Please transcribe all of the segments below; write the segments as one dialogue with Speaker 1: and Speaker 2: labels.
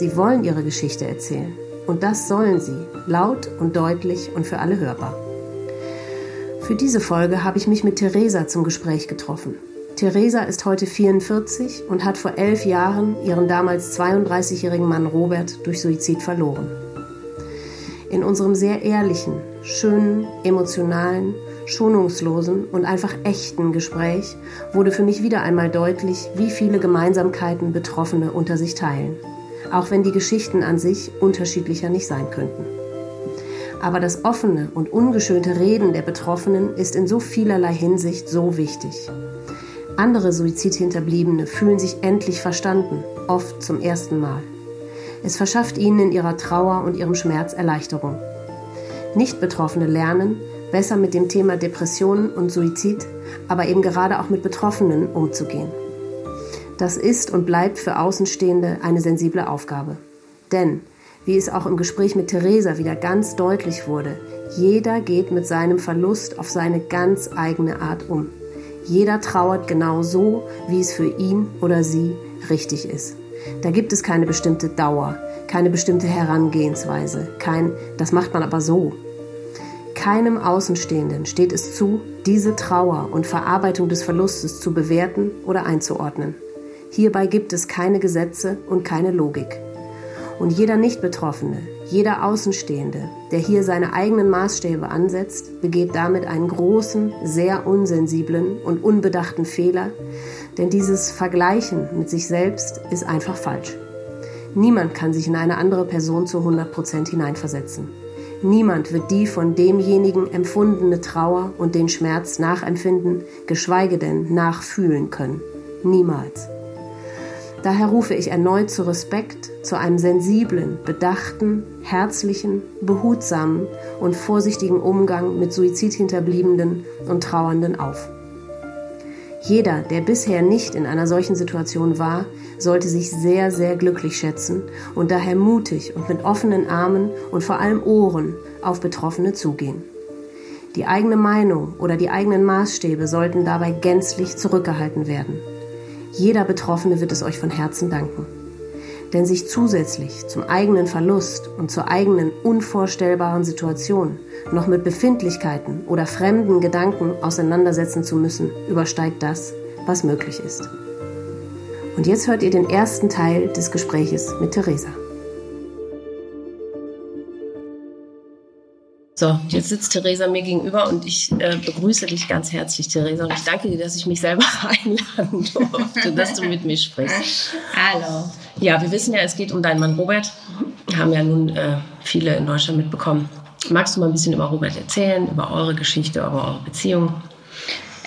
Speaker 1: sie wollen ihre Geschichte erzählen. Und das sollen sie, laut und deutlich und für alle hörbar. Für diese Folge habe ich mich mit Theresa zum Gespräch getroffen. Theresa ist heute 44 und hat vor elf Jahren ihren damals 32-jährigen Mann Robert durch Suizid verloren. In unserem sehr ehrlichen, schönen, emotionalen, schonungslosen und einfach echten Gespräch wurde für mich wieder einmal deutlich, wie viele Gemeinsamkeiten Betroffene unter sich teilen auch wenn die Geschichten an sich unterschiedlicher nicht sein könnten. Aber das offene und ungeschönte Reden der Betroffenen ist in so vielerlei Hinsicht so wichtig. Andere Suizidhinterbliebene fühlen sich endlich verstanden, oft zum ersten Mal. Es verschafft ihnen in ihrer Trauer und ihrem Schmerz Erleichterung. Nicht-Betroffene lernen, besser mit dem Thema Depressionen und Suizid, aber eben gerade auch mit Betroffenen umzugehen. Das ist und bleibt für Außenstehende eine sensible Aufgabe. Denn, wie es auch im Gespräch mit Theresa wieder ganz deutlich wurde, jeder geht mit seinem Verlust auf seine ganz eigene Art um. Jeder trauert genau so, wie es für ihn oder sie richtig ist. Da gibt es keine bestimmte Dauer, keine bestimmte Herangehensweise, kein, das macht man aber so. Keinem Außenstehenden steht es zu, diese Trauer und Verarbeitung des Verlustes zu bewerten oder einzuordnen. Hierbei gibt es keine Gesetze und keine Logik. Und jeder Nicht-Betroffene, jeder Außenstehende, der hier seine eigenen Maßstäbe ansetzt, begeht damit einen großen, sehr unsensiblen und unbedachten Fehler, denn dieses Vergleichen mit sich selbst ist einfach falsch. Niemand kann sich in eine andere Person zu 100% hineinversetzen. Niemand wird die von demjenigen empfundene Trauer und den Schmerz nachempfinden, geschweige denn nachfühlen können. Niemals. Daher rufe ich erneut zu Respekt, zu einem sensiblen, bedachten, herzlichen, behutsamen und vorsichtigen Umgang mit Suizidhinterbliebenen und Trauernden auf. Jeder, der bisher nicht in einer solchen Situation war, sollte sich sehr, sehr glücklich schätzen und daher mutig und mit offenen Armen und vor allem Ohren auf Betroffene zugehen. Die eigene Meinung oder die eigenen Maßstäbe sollten dabei gänzlich zurückgehalten werden. Jeder Betroffene wird es euch von Herzen danken. Denn sich zusätzlich zum eigenen Verlust und zur eigenen unvorstellbaren Situation noch mit Befindlichkeiten oder fremden Gedanken auseinandersetzen zu müssen, übersteigt das, was möglich ist. Und jetzt hört ihr den ersten Teil des Gespräches mit Theresa.
Speaker 2: So, jetzt sitzt Theresa mir gegenüber und ich äh, begrüße dich ganz herzlich, Theresa. Und ich danke dir, dass ich mich selber einladen durfte, dass du mit mir sprichst.
Speaker 3: Hallo.
Speaker 2: Ja, wir wissen ja, es geht um deinen Mann Robert. Haben ja nun äh, viele in Deutschland mitbekommen. Magst du mal ein bisschen über Robert erzählen, über eure Geschichte, über eure Beziehung?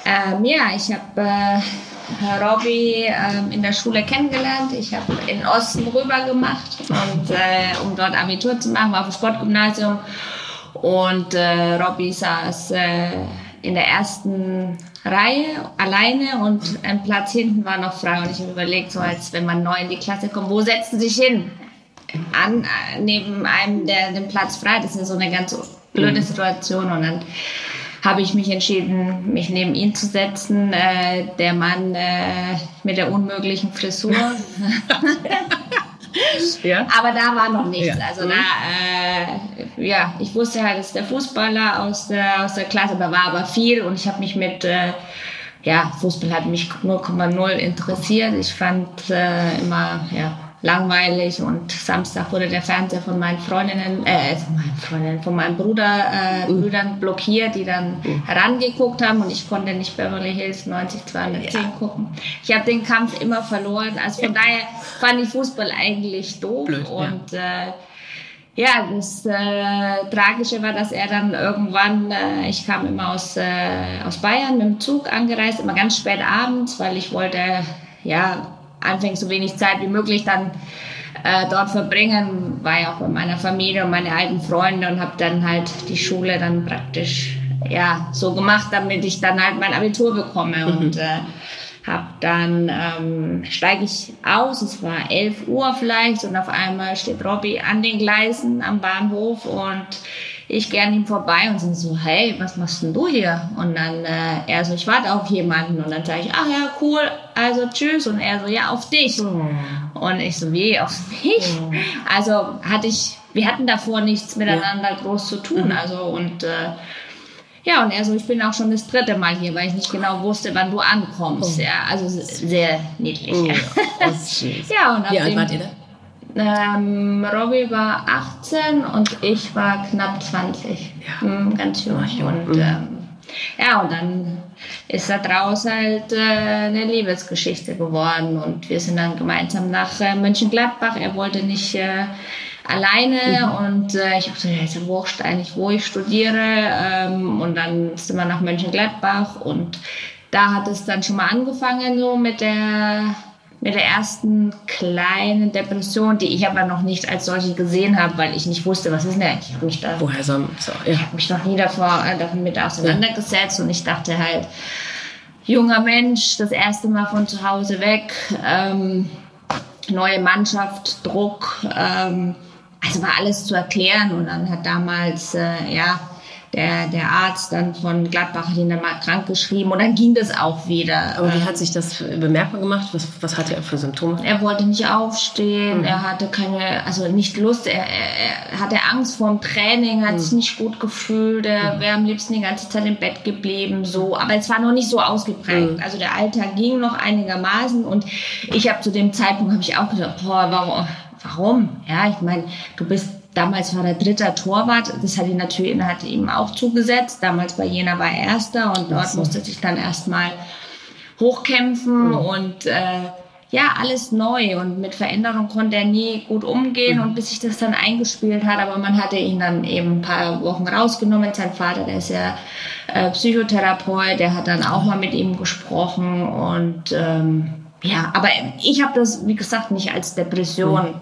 Speaker 3: Ähm, ja, ich habe äh, Robby ähm, in der Schule kennengelernt. Ich habe in Osten rüber gemacht, und, äh, um dort Abitur zu machen, war auf dem Sportgymnasium. Und äh, Robby saß äh, in der ersten Reihe alleine und ein Platz hinten war noch frei. Und ich habe überlegt, so als wenn man neu in die Klasse kommt, wo setzen Sie sich hin? An, neben einem, der den Platz frei hat. Das ist so eine ganz blöde mhm. Situation. Und dann habe ich mich entschieden, mich neben ihn zu setzen. Äh, der Mann äh, mit der unmöglichen Frisur. ja. Aber da war noch nichts. Ja. Also da, äh, ja, ich wusste halt, es ist der Fußballer aus der, aus der Klasse, da war aber viel und ich habe mich mit, äh, ja, Fußball hat mich 0,0 interessiert. Ich fand äh, immer, ja, langweilig und Samstag wurde der Fernseher von meinen Freundinnen, äh, von meinen Freundinnen, von meinen Bruder, äh, mhm. Brüdern blockiert, die dann mhm. herangeguckt haben und ich konnte nicht Beverly Hills 90 210 ja. gucken. Ich habe den Kampf immer verloren, also von daher fand ich Fußball eigentlich doof Blöd, und ja. äh, ja, das äh, Tragische war, dass er dann irgendwann, äh, ich kam immer aus, äh, aus Bayern mit dem Zug angereist, immer ganz spät abends, weil ich wollte, ja, anfängst, so wenig Zeit wie möglich dann äh, dort verbringen. War ja auch bei meiner Familie und meine alten Freunde und habe dann halt die Schule dann praktisch ja so gemacht, damit ich dann halt mein Abitur bekomme mhm. und äh, hab dann ähm, steige ich aus, es war 11 Uhr vielleicht und auf einmal steht Robby an den Gleisen am Bahnhof und ich gehe an ihm vorbei und sind so, hey, was machst denn du hier? Und dann äh, er so, ich warte auf jemanden. Und dann sage ich, ach ja, cool, also tschüss. Und er so, ja, auf dich. Oh. Und ich so, wie, auf mich? Oh. Also hatte ich, wir hatten davor nichts miteinander ja. groß zu tun. Mhm. Also und äh, ja, und er so, ich bin auch schon das dritte Mal hier, weil ich nicht genau wusste, wann du ankommst. Oh. Ja, also sehr niedlich. Oh, ja. ja, und ab
Speaker 2: Wie alt wart ihr da?
Speaker 3: Ähm, Robbie war 18 und ich war knapp 20. Ja. Mhm, ganz jung. Und mhm. ähm, ja, und dann ist da draus halt äh, eine Liebesgeschichte geworden und wir sind dann gemeinsam nach äh, Mönchengladbach. Er wollte nicht äh, alleine mhm. und äh, ich habe so, ja, ist ja wurscht eigentlich, wo ich studiere. Ähm, und dann sind wir nach Mönchengladbach und da hat es dann schon mal angefangen so mit der mit der ersten kleinen Depression, die ich aber noch nicht als solche gesehen habe, weil ich nicht wusste, was ist denn eigentlich. Ich habe mich da,
Speaker 2: Woher so,
Speaker 3: ja. ich habe mich noch nie davor äh, damit auseinandergesetzt und ich dachte halt, junger Mensch, das erste Mal von zu Hause weg, ähm, neue Mannschaft, Druck, ähm, also war alles zu erklären und dann hat damals, äh, ja, der, der Arzt dann von Gladbach hat ihn dann mal krank geschrieben und dann ging das auch wieder.
Speaker 2: Aber wie hat sich das bemerkbar gemacht? Was, was hatte er für Symptome?
Speaker 3: Er wollte nicht aufstehen, mhm. er hatte keine, also nicht Lust, er, er, er hatte Angst vor dem Training, hat mhm. sich nicht gut gefühlt, er mhm. wäre am liebsten die ganze Zeit im Bett geblieben, so. Aber es war noch nicht so ausgeprägt. Mhm. Also der Alltag ging noch einigermaßen und ich habe zu dem Zeitpunkt, habe ich auch gedacht, boah, warum, warum? Ja, ich meine, du bist Damals war er dritter Torwart. Das hat ihn natürlich hat ihm auch zugesetzt. Damals bei Jena war er erster und dort so. musste sich dann erstmal hochkämpfen mhm. und äh, ja, alles neu und mit Veränderung konnte er nie gut umgehen mhm. und bis sich das dann eingespielt hat, aber man hatte ihn dann eben ein paar Wochen rausgenommen. Sein Vater, der ist ja äh, Psychotherapeut, der hat dann auch mal mit ihm gesprochen und ähm, ja, aber ich habe das, wie gesagt, nicht als Depression mhm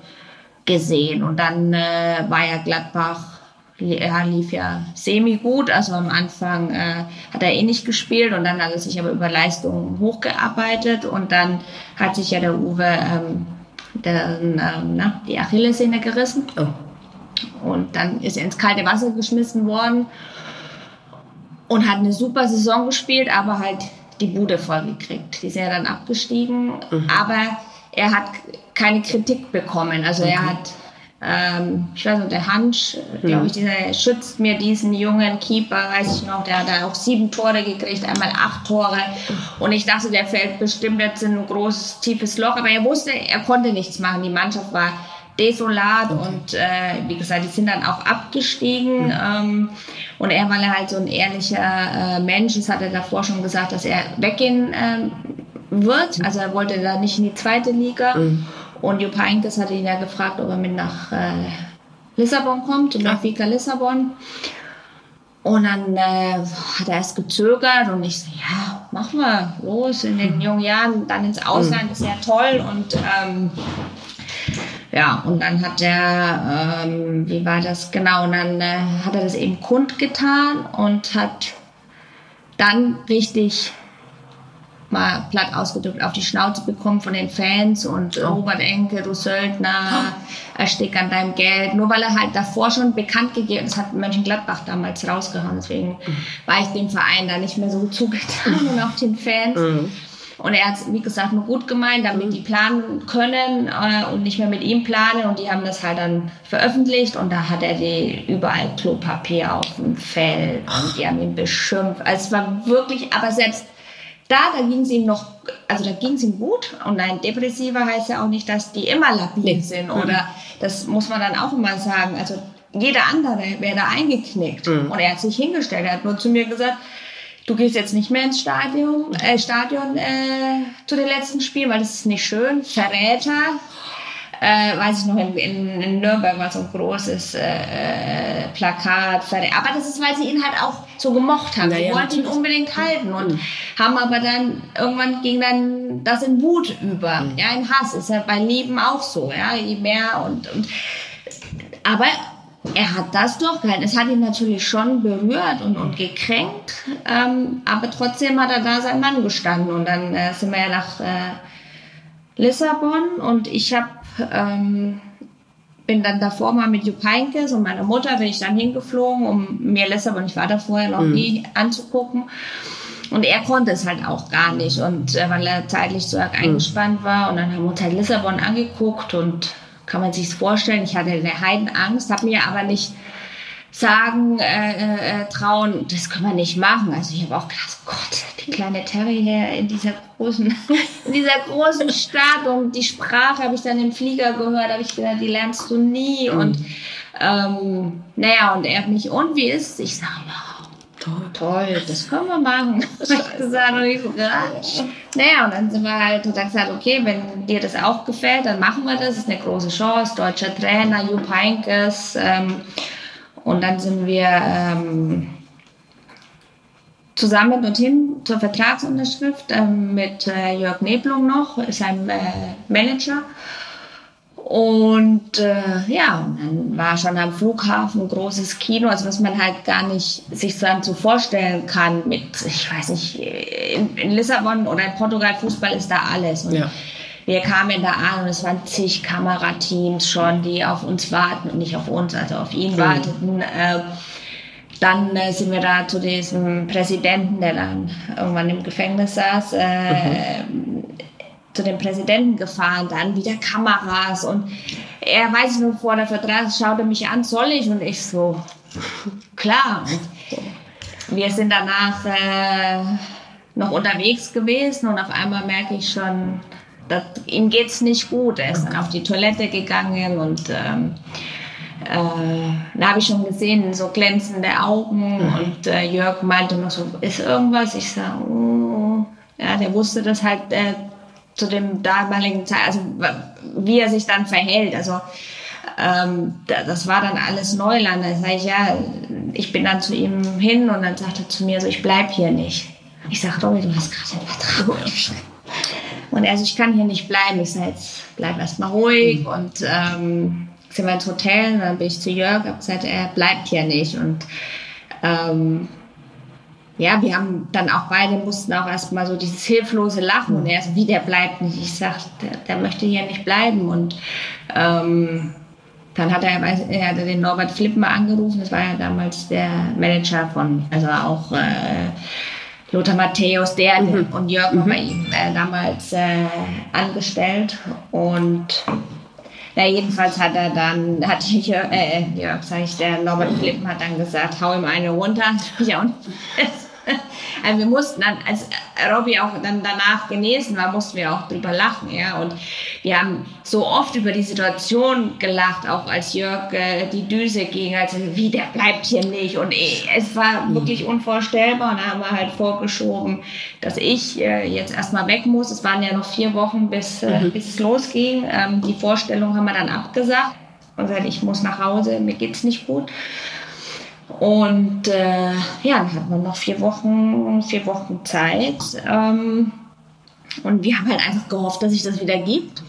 Speaker 3: gesehen. Und dann äh, war ja Gladbach, ja, lief ja semi gut. Also am Anfang äh, hat er eh nicht gespielt und dann hat er sich aber über Leistungen hochgearbeitet und dann hat sich ja der Uwe ähm, der, ähm, na, die Achillessehne gerissen. Oh. Und dann ist er ins kalte Wasser geschmissen worden und hat eine super Saison gespielt, aber halt die Bude vollgekriegt. Die ist ja dann abgestiegen. Mhm. Aber er hat keine Kritik bekommen. Also okay. er hat, ähm, ich weiß nicht, der Hansch, glaube ich, dieser schützt mir diesen jungen Keeper, weiß ich noch, der hat da auch sieben Tore gekriegt, einmal acht Tore. Und ich dachte, der fällt bestimmt jetzt in ein großes, tiefes Loch. Aber er wusste, er konnte nichts machen. Die Mannschaft war desolat okay. und äh, wie gesagt, die sind dann auch abgestiegen. Mhm. Ähm, und er, weil er halt so ein ehrlicher äh, Mensch ist, hat er davor schon gesagt, dass er weggehen äh, wird. Also er wollte da nicht in die zweite Liga. Mhm. Und Jupp Heynckes hatte ihn ja gefragt, ob er mit nach äh, Lissabon kommt, nach Vika Lissabon. Und dann äh, hat er erst gezögert und ich so, ja, machen wir, los, in den mhm. jungen Jahren, dann ins Ausland mhm. ist ja toll. Und ähm, ja, und dann hat er, ähm, wie war das genau, und dann äh, hat er das eben kundgetan und hat dann richtig mal platt ausgedrückt auf die Schnauze bekommen von den Fans und oh. Robert Enke, du Söldner, erstick an deinem Geld. Nur weil er halt davor schon bekannt gegeben das hat Mönchengladbach damals rausgehauen. Deswegen mhm. war ich dem Verein da nicht mehr so zugetan und auch den Fans. Mhm. Und er hat es, wie gesagt, nur gut gemeint, damit mhm. die planen können äh, und nicht mehr mit ihm planen. Und die haben das halt dann veröffentlicht und da hat er die überall Klopapier auf dem Feld und die haben ihn beschimpft. Also es war wirklich, aber selbst da, da ging es ihm noch, also da ging es ihm gut. Und ein Depressiver heißt ja auch nicht, dass die immer labil nee. sind. Mhm. Oder das muss man dann auch immer sagen. Also jeder andere wäre da eingeknickt. Mhm. Und er hat sich hingestellt. Er hat nur zu mir gesagt, du gehst jetzt nicht mehr ins Stadion, äh, Stadion äh, zu den letzten Spielen, weil das ist nicht schön. Verräter. äh, weiß ich noch, in, in, in Nürnberg war so ein großes äh, äh Plakat. Aber das ist, weil sie ihn halt auch so gemocht haben. sie wollten ihn unbedingt halten und mhm. haben aber dann, irgendwann ging dann das in Wut über, mhm. ja, in Hass. Ist ja bei Lieben auch so, ja, je mehr und, und aber er hat das durchgehalten. Es hat ihn natürlich schon berührt und, und gekränkt, ähm, aber trotzdem hat er da sein Mann gestanden. Und dann äh, sind wir ja nach äh, Lissabon und ich hab, ähm, bin dann davor mal mit Jupp Heynckes und meiner Mutter bin ich dann hingeflogen, um mir Lissabon, ich war da vorher noch mhm. nie, anzugucken. Und er konnte es halt auch gar nicht und äh, weil er zeitlich so arg mhm. eingespannt war und dann haben wir uns halt Lissabon angeguckt und kann man sich vorstellen. Ich hatte eine Heidenangst, habe mir aber nicht sagen, äh, äh, trauen, das können wir nicht machen. Also ich habe auch gedacht, Gott, die kleine Terry hier in dieser großen, in dieser großen Stadt und die Sprache habe ich dann im Flieger gehört, habe ich gedacht, die lernst du nie mhm. und ähm, naja, und er hat mich, und wie ist Ich sage, ja, toll, toll, das können wir machen. ich gesagt, und ich so, ja. Naja, und dann sind wir halt, und dann gesagt, okay, wenn dir das auch gefällt, dann machen wir das. Das ist eine große Chance. Deutscher Trainer, Jupp Heynckes. Ähm, und dann sind wir ähm, zusammen dorthin zur Vertragsunterschrift ähm, mit äh, Jörg Neblung noch, seinem äh, Manager. Und äh, ja, dann war schon am Flughafen ein großes Kino, also was man halt gar nicht sich dann so vorstellen kann mit, ich weiß nicht, in, in Lissabon oder in Portugal Fußball ist da alles. Und ja. wir kamen da an und es waren zig Kamerateams schon, die auf uns warten und nicht auf uns, also auf ihn mhm. warteten. Äh, dann äh, sind wir da zu diesem Präsidenten, der dann irgendwann im Gefängnis saß, äh, mhm zu dem Präsidenten gefahren, dann wieder Kameras und er weiß nur vor der Vertrag schaute mich an, soll ich? Und ich so, klar. Wir sind danach äh, noch unterwegs gewesen und auf einmal merke ich schon, dass, ihm geht's nicht gut. Er ist dann auf die Toilette gegangen und ähm, äh, da habe ich schon gesehen, so glänzende Augen und äh, Jörg meinte noch so, ist irgendwas? Ich sage, oh. ja, der wusste das halt äh, zu dem damaligen Zeit, also wie er sich dann verhält. Also ähm, das war dann alles Neuland. Da sage ich, ja, ich bin dann zu ihm hin und dann sagt er zu mir so, ich bleib hier nicht. Ich sage, Robby, du hast gerade einen Vertrag unterschrieben. Und er so, ich kann hier nicht bleiben. Ich sage, jetzt bleib erstmal ruhig. Mhm. Und ähm, sind wir ins Hotel und dann bin ich zu Jörg, habe gesagt, er bleibt hier nicht. Und ähm, ja, wir haben dann auch beide mussten auch erstmal so dieses hilflose Lachen und er so, wie der bleibt nicht. Ich sag, der, der möchte hier nicht bleiben und ähm, dann hat er, er hat den Norbert Flippen angerufen, das war ja damals der Manager von, also auch äh, Lothar Matthäus, der mhm. und Jörg war mhm. bei ihm äh, damals äh, angestellt und na, jedenfalls hat er dann, hat ich, äh, Jörg, sag ich, der Norbert Flippen hat dann gesagt, hau ihm eine runter. Auch nicht. Also wir mussten dann, als Robby auch dann danach genesen war, mussten wir auch drüber lachen, ja. Und wir haben so oft über die Situation gelacht, auch als Jörg äh, die Düse ging, also wie, der bleibt hier nicht. Und äh, es war mhm. wirklich unvorstellbar. Und da haben wir halt vorgeschoben, dass ich äh, jetzt erstmal weg muss. Es waren ja noch vier Wochen, bis, äh, mhm. bis es losging. Ähm, die Vorstellung haben wir dann abgesagt und gesagt, ich muss nach Hause, mir geht's nicht gut. Und äh, ja, dann hat man noch vier Wochen, vier Wochen Zeit. Ähm, und wir haben halt einfach gehofft, dass sich das wieder gibt.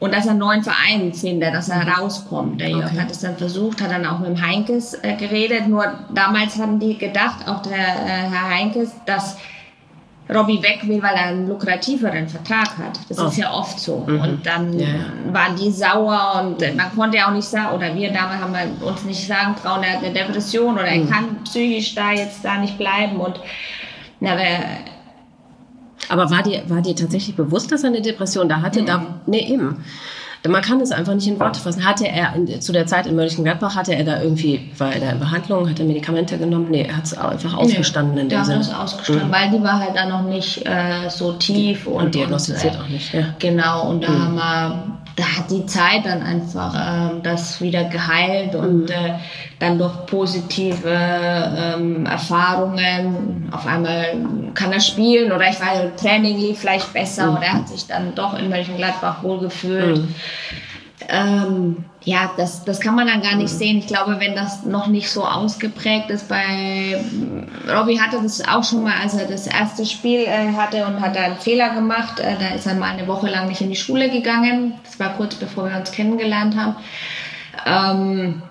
Speaker 3: Und dass er einen neuen Verein findet, dass er rauskommt. Der Jörg okay. hat es dann versucht, hat dann auch mit dem Heinkes äh, geredet. Nur damals haben die gedacht, auch der äh, Herr Heinkes, dass Robbie weg will, weil er einen lukrativeren Vertrag hat. Das oh. ist ja oft so. Mhm. Und dann ja. waren die sauer und man konnte ja auch nicht sagen, oder wir damals haben wir uns nicht sagen trauen, er hat eine Depression oder mhm. er kann psychisch da jetzt da nicht bleiben. Und na,
Speaker 2: aber war dir, war dir tatsächlich bewusst, dass er eine Depression da hatte? Mhm. Da, nee, eben. Man kann es einfach nicht in Worte fassen. Hatte er in, zu der Zeit in Mönchengladbach, hatte er da irgendwie, war er da in Behandlung, hat er Medikamente genommen? Nee, er hat es einfach ausgestanden nee, in dem Sinne.
Speaker 3: Ja, ausgestanden, mhm. weil die war halt dann noch nicht äh, so tief.
Speaker 2: Und, und diagnostiziert und, äh, auch nicht, ja.
Speaker 3: Genau, und da mhm. haben wir da hat die Zeit dann einfach äh, das wieder geheilt und mhm. äh, dann durch positive ähm, Erfahrungen auf einmal kann er spielen oder ich weiß, Training lief vielleicht besser mhm. oder er hat sich dann doch in Mönchengladbach wohl gefühlt. Mhm. Ähm, ja, das, das kann man dann gar nicht sehen. Ich glaube, wenn das noch nicht so ausgeprägt ist bei Robbie hatte das auch schon mal, als er das erste Spiel äh, hatte und hat einen Fehler gemacht. Äh, da ist er mal eine Woche lang nicht in die Schule gegangen. Das war kurz bevor wir uns kennengelernt haben. Ähm,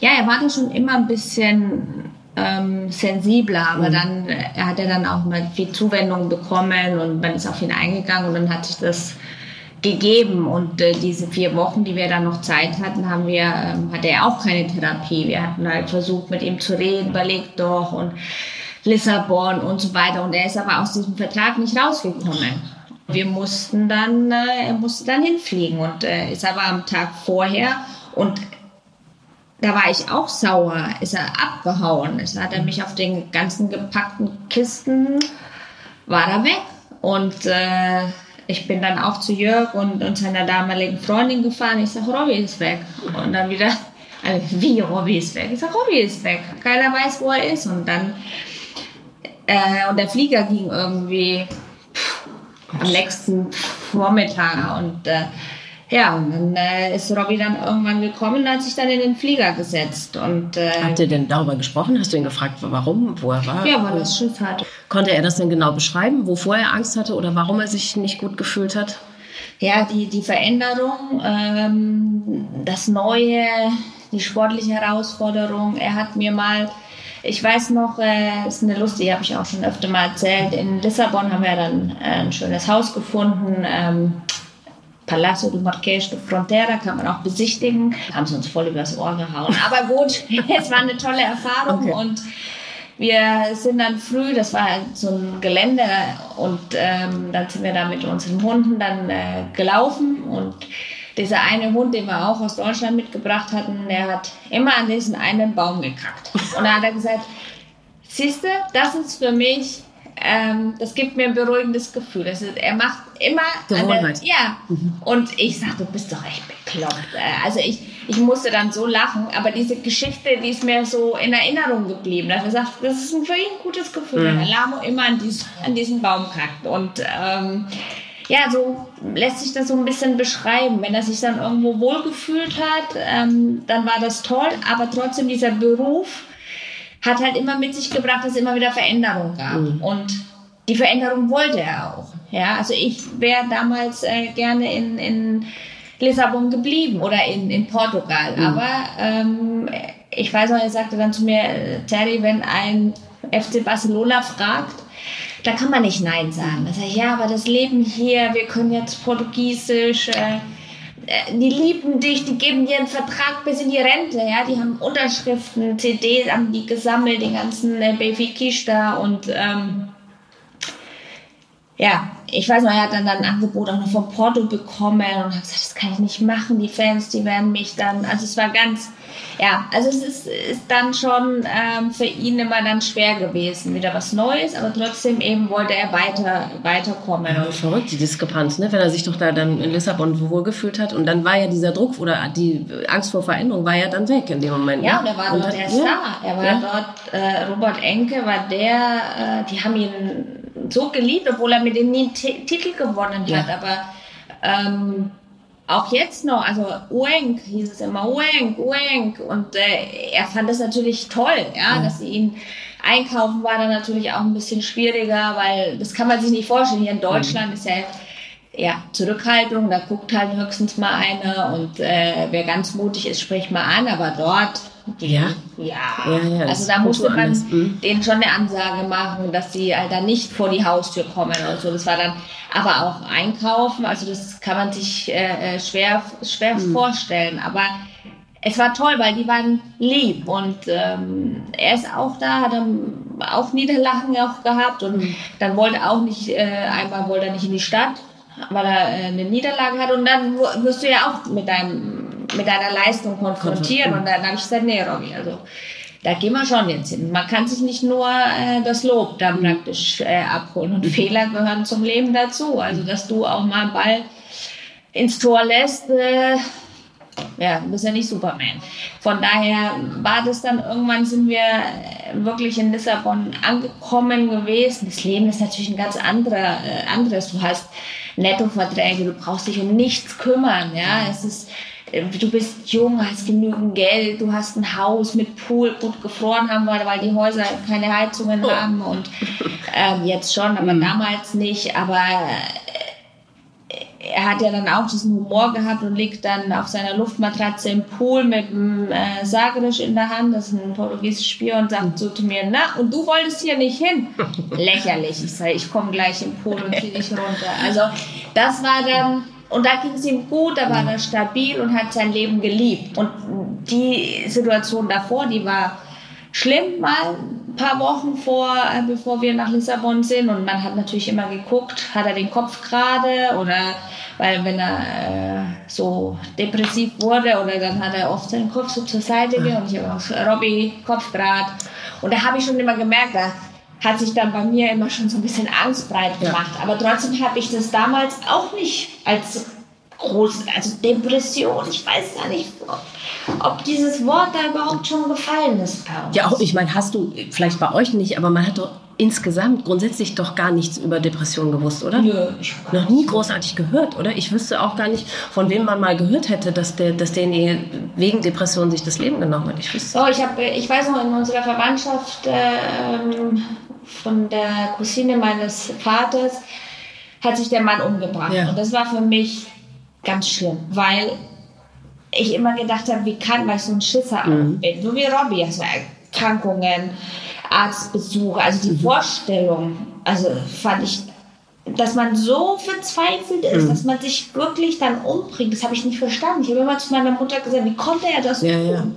Speaker 3: ja, er war da schon immer ein bisschen ähm, sensibler, aber mhm. dann er hat er dann auch mal viel Zuwendung bekommen und man ist auf ihn eingegangen und dann hat sich das gegeben und äh, diese vier Wochen, die wir dann noch Zeit hatten, haben wir, ähm, hatte er auch keine Therapie. Wir hatten halt versucht, mit ihm zu reden, überlegt doch und Lissabon und so weiter und er ist aber aus diesem Vertrag nicht rausgekommen. Wir mussten dann, äh, er musste dann hinfliegen und äh, ist aber am Tag vorher und da war ich auch sauer, ist er abgehauen. Es hat er mich auf den ganzen gepackten Kisten, war er weg. Und äh, ich bin dann auch zu Jörg und, und seiner damaligen Freundin gefahren. Ich sage, Robby ist weg. Und dann wieder, also, wie Robby ist weg? Ich sage, Robby ist weg. Keiner weiß, wo er ist. Und dann, äh, und der Flieger ging irgendwie am nächsten Vormittag. Und äh, ja, und dann äh, ist Robby dann irgendwann gekommen und hat sich dann in den Flieger gesetzt. Und, äh,
Speaker 2: Habt ihr denn darüber gesprochen? Hast du ihn gefragt, warum, wo er war?
Speaker 3: Ja, weil er das Schiff hatte.
Speaker 2: Konnte er das denn genau beschreiben, wovor er Angst hatte oder warum er sich nicht gut gefühlt hat?
Speaker 3: Ja, die, die Veränderung, ähm, das Neue, die sportliche Herausforderung. Er hat mir mal ich weiß noch, äh, ist eine Lust, die habe ich auch schon öfter mal erzählt. In Lissabon haben wir dann äh, ein schönes Haus gefunden. Ähm, Palacio do Marquês de Frontera kann man auch besichtigen. Haben sie uns voll übers Ohr gehauen. Aber gut, es war eine tolle Erfahrung okay. und wir sind dann früh, das war so ein Gelände und ähm, dann sind wir da mit unseren Hunden dann äh, gelaufen und dieser eine Hund, den wir auch aus Deutschland mitgebracht hatten, der hat immer an diesen einen Baum gekackt. Und da hat er gesagt, siehste, das ist für mich ähm, das gibt mir ein beruhigendes Gefühl. Also, er macht immer. Der, ja. Mhm. Und ich sag, du bist doch echt bekloppt. Äh, also ich, ich musste dann so lachen, aber diese Geschichte, die ist mir so in Erinnerung geblieben. Dass er sagt, das ist ein für ihn gutes Gefühl, mhm. wenn der Lamo immer an, dies, an diesen Baum kackt. Und ähm, ja, so lässt sich das so ein bisschen beschreiben. Wenn er sich dann irgendwo wohlgefühlt hat, ähm, dann war das toll, aber trotzdem dieser Beruf hat halt immer mit sich gebracht, dass es immer wieder Veränderungen gab. Mhm. Und die Veränderung wollte er auch. Ja, also ich wäre damals äh, gerne in, in Lissabon geblieben oder in, in Portugal. Mhm. Aber ähm, ich weiß noch, er sagte dann zu mir, Terry, wenn ein FC Barcelona fragt, da kann man nicht Nein sagen. Da sage ich, ja, aber das Leben hier, wir können jetzt Portugiesisch. Äh, die lieben dich, die geben dir einen Vertrag bis in die Rente, ja, die haben Unterschriften, CDs haben die gesammelt, den ganzen äh, Baby Kish da und ähm, ja, ich weiß noch, er hat dann, dann ein Angebot auch noch von Porto bekommen und hat gesagt, das kann ich nicht machen, die Fans, die werden mich dann, also es war ganz, ja, also es ist, ist dann schon ähm, für ihn immer dann schwer gewesen, wieder was Neues, aber trotzdem eben wollte er weiter, weiterkommen.
Speaker 2: Ja, verrückt, die Diskrepanz, ne? wenn er sich doch da dann in Lissabon wohlgefühlt hat und dann war ja dieser Druck oder die Angst vor Veränderung war ja dann weg in dem Moment.
Speaker 3: Ja, ne? und er war und dort der Star. Er war ja. dort, äh, Robert Enke war der, äh, die haben ihn so geliebt, obwohl er mit dem nie Titel gewonnen hat, ja. aber ähm, auch jetzt noch, also Uenk hieß es immer, Uenk, Uenk. Und äh, er fand das natürlich toll, ja, ja, dass sie ihn einkaufen war dann natürlich auch ein bisschen schwieriger, weil das kann man sich nicht vorstellen. Hier in Deutschland mhm. ist ja ja, Zurückhaltung, da guckt halt höchstens mal einer und äh, wer ganz mutig ist, spricht mal an, aber dort,
Speaker 2: ja,
Speaker 3: ja, ja, ja also da musste man mhm. denen schon eine Ansage machen, dass sie halt dann nicht vor die Haustür kommen und so. Das war dann aber auch einkaufen, also das kann man sich äh, äh schwer, schwer mhm. vorstellen, aber es war toll, weil die waren lieb und ähm, er ist auch da, hat auch Niederlachen auch gehabt und mhm. dann wollte auch nicht, äh, einmal wollte er nicht in die Stadt weil er äh, eine Niederlage hat und dann wirst du ja auch mit deinem mit deiner Leistung konfrontiert und dann habe ich gesagt, nee, Robby, also da gehen wir schon jetzt hin. Man kann sich nicht nur äh, das Lob dann mhm. praktisch äh, abholen und mhm. Fehler gehören zum Leben dazu. Also dass du auch mal einen Ball ins Tor lässt, äh, ja, du bist ja nicht Superman. Von daher war das dann irgendwann sind wir wirklich in Lissabon angekommen gewesen. Das Leben ist natürlich ein ganz anderer, äh, anderes. Du hast Nettoverträge, du brauchst dich um nichts kümmern, ja, es ist, äh, du bist jung, hast genügend Geld, du hast ein Haus mit Pool, gut gefroren haben wir, weil die Häuser keine Heizungen oh. haben und ähm, jetzt schon, aber mhm. damals nicht, aber er hat ja dann auch diesen Humor gehabt und liegt dann auf seiner Luftmatratze im Pool mit einem äh, Sagres in der Hand, das ist ein portugiesisches Spiel, und sagt so zu mir, na, und du wolltest hier nicht hin? Lächerlich. Ich sage, ich komme gleich im Pool und zieh dich runter. Also das war dann, und da ging es ihm gut, da war er stabil und hat sein Leben geliebt. Und die Situation davor, die war schlimm mal ein paar Wochen vor, äh, bevor wir nach Lissabon sind. Und man hat natürlich immer geguckt, hat er den Kopf gerade oder weil wenn er äh, so depressiv wurde oder dann hat er oft seinen Kopf so zur Seite gegeben und ich habe auch Robby Kopf gerade. Und da habe ich schon immer gemerkt, da hat sich dann bei mir immer schon so ein bisschen Angst breit gemacht. Ja. Aber trotzdem habe ich das damals auch nicht als groß, also Depression, ich weiß gar nicht, ob, ob, dieses Wort da überhaupt schon gefallen ist.
Speaker 2: Ja, auch, ich meine, hast du vielleicht bei euch nicht, aber man hat doch insgesamt grundsätzlich doch gar nichts über Depressionen gewusst, oder? Nö, ich Noch nie großartig gehört, oder? Ich wüsste auch gar nicht, von wem man mal gehört hätte, dass der, dass derjenige wegen Depression sich das Leben genommen hat.
Speaker 3: Ich wüsste. Oh, ich, hab, ich weiß noch, in unserer Verwandtschaft äh, von der Cousine meines Vaters hat sich der Mann umgebracht. Ja. Und das war für mich ganz schlimm, weil ich immer gedacht habe, wie kann, weil ich so ein Schisser mhm. bin, so wie Robbie, also Erkrankungen, Arztbesuche, also die mhm. Vorstellung, also fand ich, dass man so verzweifelt ist, mhm. dass man sich wirklich dann umbringt, das habe ich nicht verstanden. Ich habe immer zu meiner Mutter gesagt, wie konnte er das ja, tun?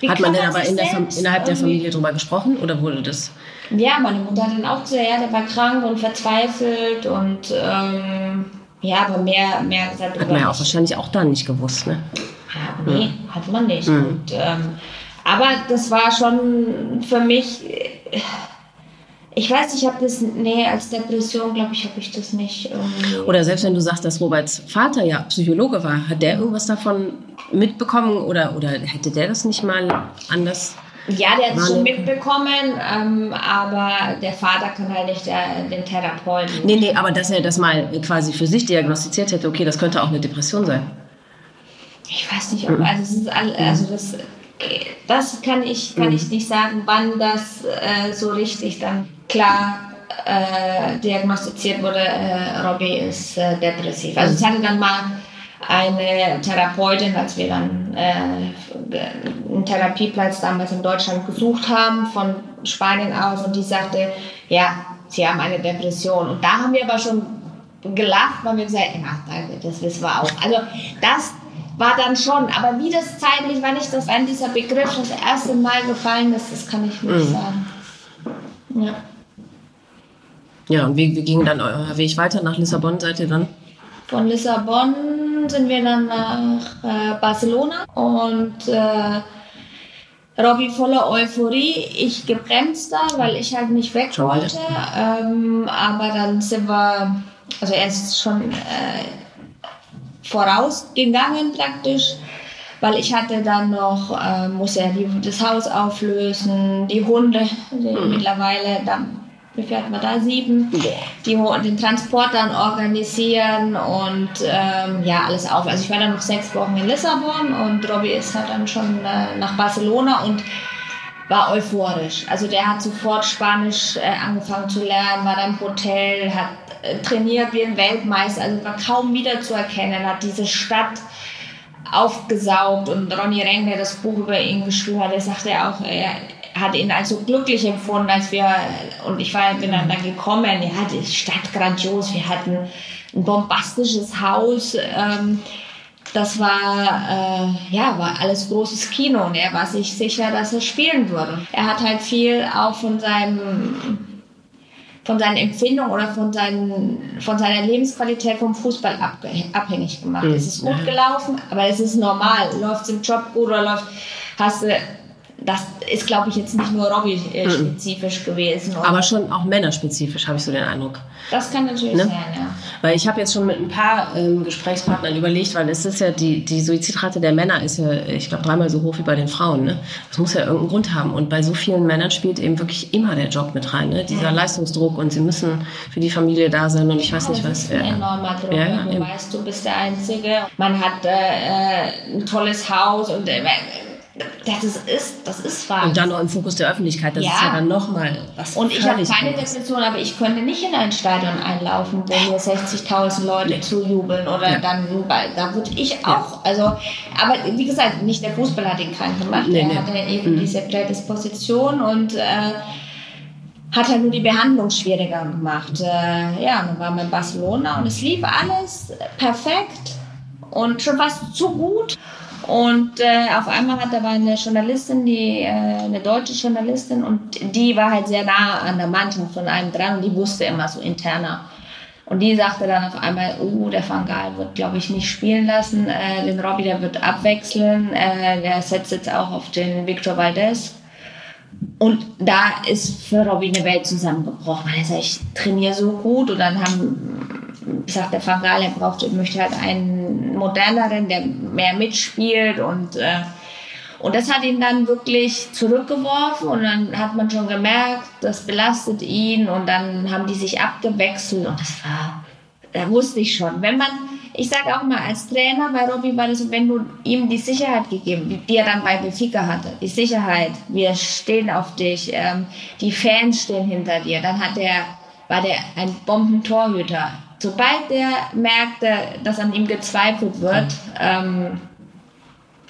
Speaker 2: Ja. Hat man denn aber in der innerhalb der Familie darüber gesprochen oder wurde das?
Speaker 3: Ja, meine Mutter hat dann auch gesagt, ja, der war krank und verzweifelt und ähm, ja, aber mehr, mehr
Speaker 2: gesagt. Hat man ja auch wahrscheinlich auch dann nicht gewusst, ne?
Speaker 3: Ja, nee, mhm. hat man nicht. Mhm. Und, ähm, aber das war schon für mich, ich weiß nicht, ich habe das, nee, als Depression, glaube ich, habe ich das nicht. Irgendwie.
Speaker 2: Oder selbst wenn du sagst, dass Roberts Vater ja Psychologe war, hat der irgendwas davon mitbekommen oder, oder hätte der das nicht mal anders
Speaker 3: ja, der hat es schon mitbekommen, ähm, aber der Vater kann halt nicht der, den Therapeuten.
Speaker 2: Nee, nee, aber dass er das mal quasi für sich diagnostiziert hätte, okay, das könnte auch eine Depression sein.
Speaker 3: Ich weiß nicht, ob, also, es ist also das, das kann ich, kann ich nicht sagen, wann das äh, so richtig dann klar äh, diagnostiziert wurde, äh, Robbie ist äh, depressiv. Also es hatte dann mal eine Therapeutin, als wir dann äh, einen Therapieplatz damals in Deutschland gesucht haben, von Spanien aus, und die sagte, ja, sie haben eine Depression. Und da haben wir aber schon gelacht, weil wir gesagt ja, danke, das wissen wir auch. Also das war dann schon, aber wie das zeitlich, wann ich das, wann dieser Begriff das erste Mal gefallen ist, das kann ich nicht mhm. sagen. Ja.
Speaker 2: Ja, und wie, wie ging dann euer Weg weiter? Nach Lissabon seid ihr dann?
Speaker 3: Von Lissabon sind wir dann nach äh, Barcelona und äh, Robby voller Euphorie, ich gebremst da, weil ich halt nicht weg wollte. Ähm, aber dann sind wir, also er ist schon äh, vorausgegangen praktisch, weil ich hatte dann noch, äh, muss er die, das Haus auflösen, die Hunde, die mhm. mittlerweile dann hatten wir da? Sieben. Die den Transport dann organisieren und ähm, ja, alles auf. Also ich war dann noch sechs Wochen in Lissabon und Robby ist halt dann schon äh, nach Barcelona und war euphorisch. Also der hat sofort Spanisch äh, angefangen zu lernen, war dann im Hotel, hat äh, trainiert wie ein Weltmeister, also war kaum wiederzuerkennen, hat diese Stadt aufgesaugt und Ronny Reng, der das Buch über ihn geschrieben hat, der sagte auch, er, hat ihn also glücklich empfunden, als wir, und ich war, bin dann, dann gekommen, ja, die Stadt grandios, wir hatten ein bombastisches Haus, ähm, das war, äh, ja, war alles großes Kino und er war sich sicher, dass er spielen würde. Er hat halt viel auch von seinem, von seinen Empfindungen oder von, seinen, von seiner Lebensqualität vom Fußball abhängig gemacht. Mhm. Es ist gut gelaufen, aber es ist normal. Läuft es im Job gut oder läuft, hast du das ist, glaube ich, jetzt nicht nur Robbie-spezifisch mhm. gewesen.
Speaker 2: Oder? Aber schon auch männerspezifisch, habe ich so den Eindruck.
Speaker 3: Das kann natürlich ne? sein, ja.
Speaker 2: Weil ich habe jetzt schon mit ein paar ähm, Gesprächspartnern überlegt, weil es ist ja, die, die Suizidrate der Männer ist ja, ich glaube, dreimal so hoch wie bei den Frauen. Ne? Das muss ja irgendeinen Grund haben. Und bei so vielen Männern spielt eben wirklich immer der Job mit rein. Ne? Dieser ja. Leistungsdruck und sie müssen für die Familie da sein und ich weiß nicht was.
Speaker 3: Das ist ein ja. enormer Druck. Ja, du weißt, du bist der Einzige. Man hat äh, äh ein tolles Haus und äh, das ist, das ist wahr.
Speaker 2: Und dann noch im Fokus der Öffentlichkeit, das ja. ist ja dann nochmal was.
Speaker 3: Und ich habe keine Depression, aber ich könnte nicht in ein Stadion einlaufen, wo mir 60.000 Leute zujubeln oder ja. dann, da würde ich auch, also, aber wie gesagt, nicht der Fußball hat ihn krank gemacht, nee, er nee. hatte eben mhm. diese Prädisposition und äh, hat halt nur die Behandlung schwieriger gemacht. Äh, ja, dann waren wir in Barcelona und es lief alles perfekt und schon fast zu gut. Und äh, auf einmal hat da eine Journalistin, die, äh, eine deutsche Journalistin, und die war halt sehr nah an der Mannschaft von einem dran und die wusste immer so interner. Und die sagte dann auf einmal, oh, der Van Gaal wird, glaube ich, nicht spielen lassen. Äh, den Robbie, der wird abwechseln. Äh, der setzt jetzt auch auf den Victor Valdez. Und da ist für Robbie eine Welt zusammengebrochen. Er sagt, ich trainiere so gut. Und dann haben sagt der Gaal, er braucht, möchte halt einen moderneren, der mehr mitspielt und äh, und das hat ihn dann wirklich zurückgeworfen und dann hat man schon gemerkt, das belastet ihn und dann haben die sich abgewechselt und das war, da wusste ich schon, wenn man, ich sage auch mal, als Trainer bei Robbie war das wenn du ihm die Sicherheit gegeben, die er dann bei Benfica hatte, die Sicherheit, wir stehen auf dich, ähm, die Fans stehen hinter dir, dann hat er, war der ein Bombentorhüter, sobald der merkte, dass an ihm gezweifelt wird, ähm,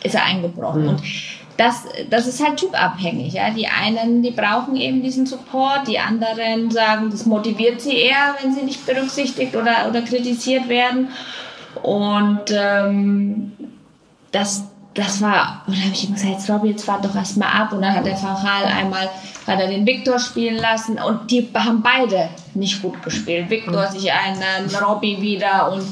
Speaker 3: ist er eingebrochen. Mhm. Und das, das ist halt typabhängig. Ja? Die einen, die brauchen eben diesen Support, die anderen sagen, das motiviert sie eher, wenn sie nicht berücksichtigt oder, oder kritisiert werden. Und ähm, das, das war, und dann habe ich ihm gesagt, jetzt Robbie, jetzt fahr doch erstmal ab. Und dann hat der Fachal einmal, hat er den Viktor spielen lassen und die haben beide nicht gut gespielt. Viktor mhm. sich einen, Robbie wieder und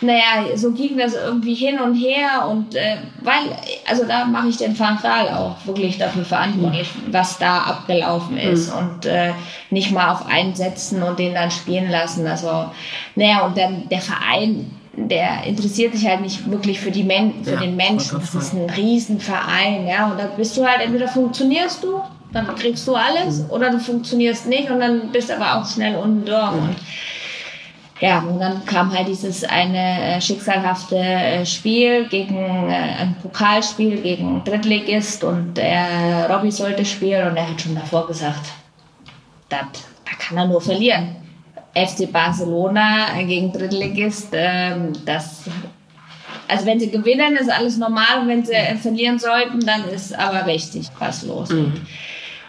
Speaker 3: naja, so ging das irgendwie hin und her und äh, weil, also da mache ich den Fachal auch wirklich dafür verantwortlich, was da abgelaufen ist mhm. und äh, nicht mal auf einsetzen und den dann spielen lassen. Also, naja, und dann der Verein der interessiert sich halt nicht wirklich für, die Men für ja, den Menschen. Das ist ein Riesenverein, ja. Und da bist du halt, entweder funktionierst du, dann kriegst du alles, mhm. oder du funktionierst nicht und dann bist aber auch schnell unten durch. Mhm. Und ja, und dann kam halt dieses eine äh, schicksalhafte äh, Spiel gegen äh, ein Pokalspiel gegen Drittligist und der Robby sollte spielen und er hat schon davor gesagt, dat, da kann er nur verlieren. FC Barcelona gegen Drittligist, ähm, das also wenn sie gewinnen, ist alles normal und wenn sie verlieren sollten, dann ist aber richtig was los. Mhm.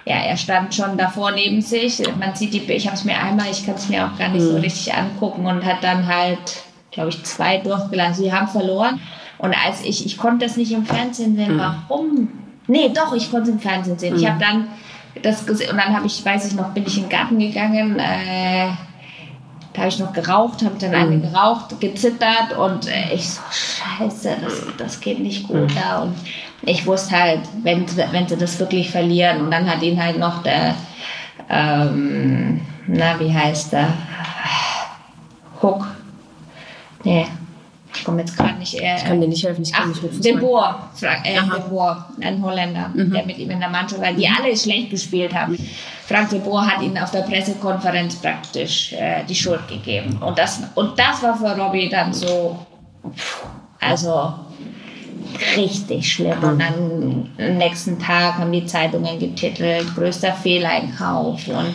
Speaker 3: Ja, er stand schon davor neben sich. Man sieht die, ich habe es mir einmal, ich kann es mir auch gar nicht mhm. so richtig angucken und hat dann halt, glaube ich, zwei durchgelassen. Sie haben verloren. Und als ich, ich konnte das nicht im Fernsehen sehen, mhm. warum? Nee, doch, ich konnte es im Fernsehen sehen. Ich mhm. habe dann das gesehen und dann habe ich, weiß ich noch, bin ich in den Garten gegangen. Äh, da habe ich noch geraucht, habe dann eine mhm. geraucht, gezittert und äh, ich so, scheiße, das, das geht nicht gut mhm. da. Und ich wusste halt, wenn, wenn sie das wirklich verlieren. Und dann hat ihn halt noch der, ähm, na, wie heißt der? Hook. Nee, ich komme jetzt gerade nicht. Äh,
Speaker 2: ich kann dir nicht helfen, ich kann ach, nicht mit
Speaker 3: Fußball. De Boer, Frank, äh, De Boer, ein Holländer, mhm. der mit ihm in der Mannschaft war, die alle schlecht gespielt haben. Frank de Boer hat ihnen auf der Pressekonferenz praktisch äh, die Schuld gegeben. Und das, und das war für Robbie dann so, also richtig schlimm. Und dann am nächsten Tag haben die Zeitungen getitelt, größter Fehleinkauf. Und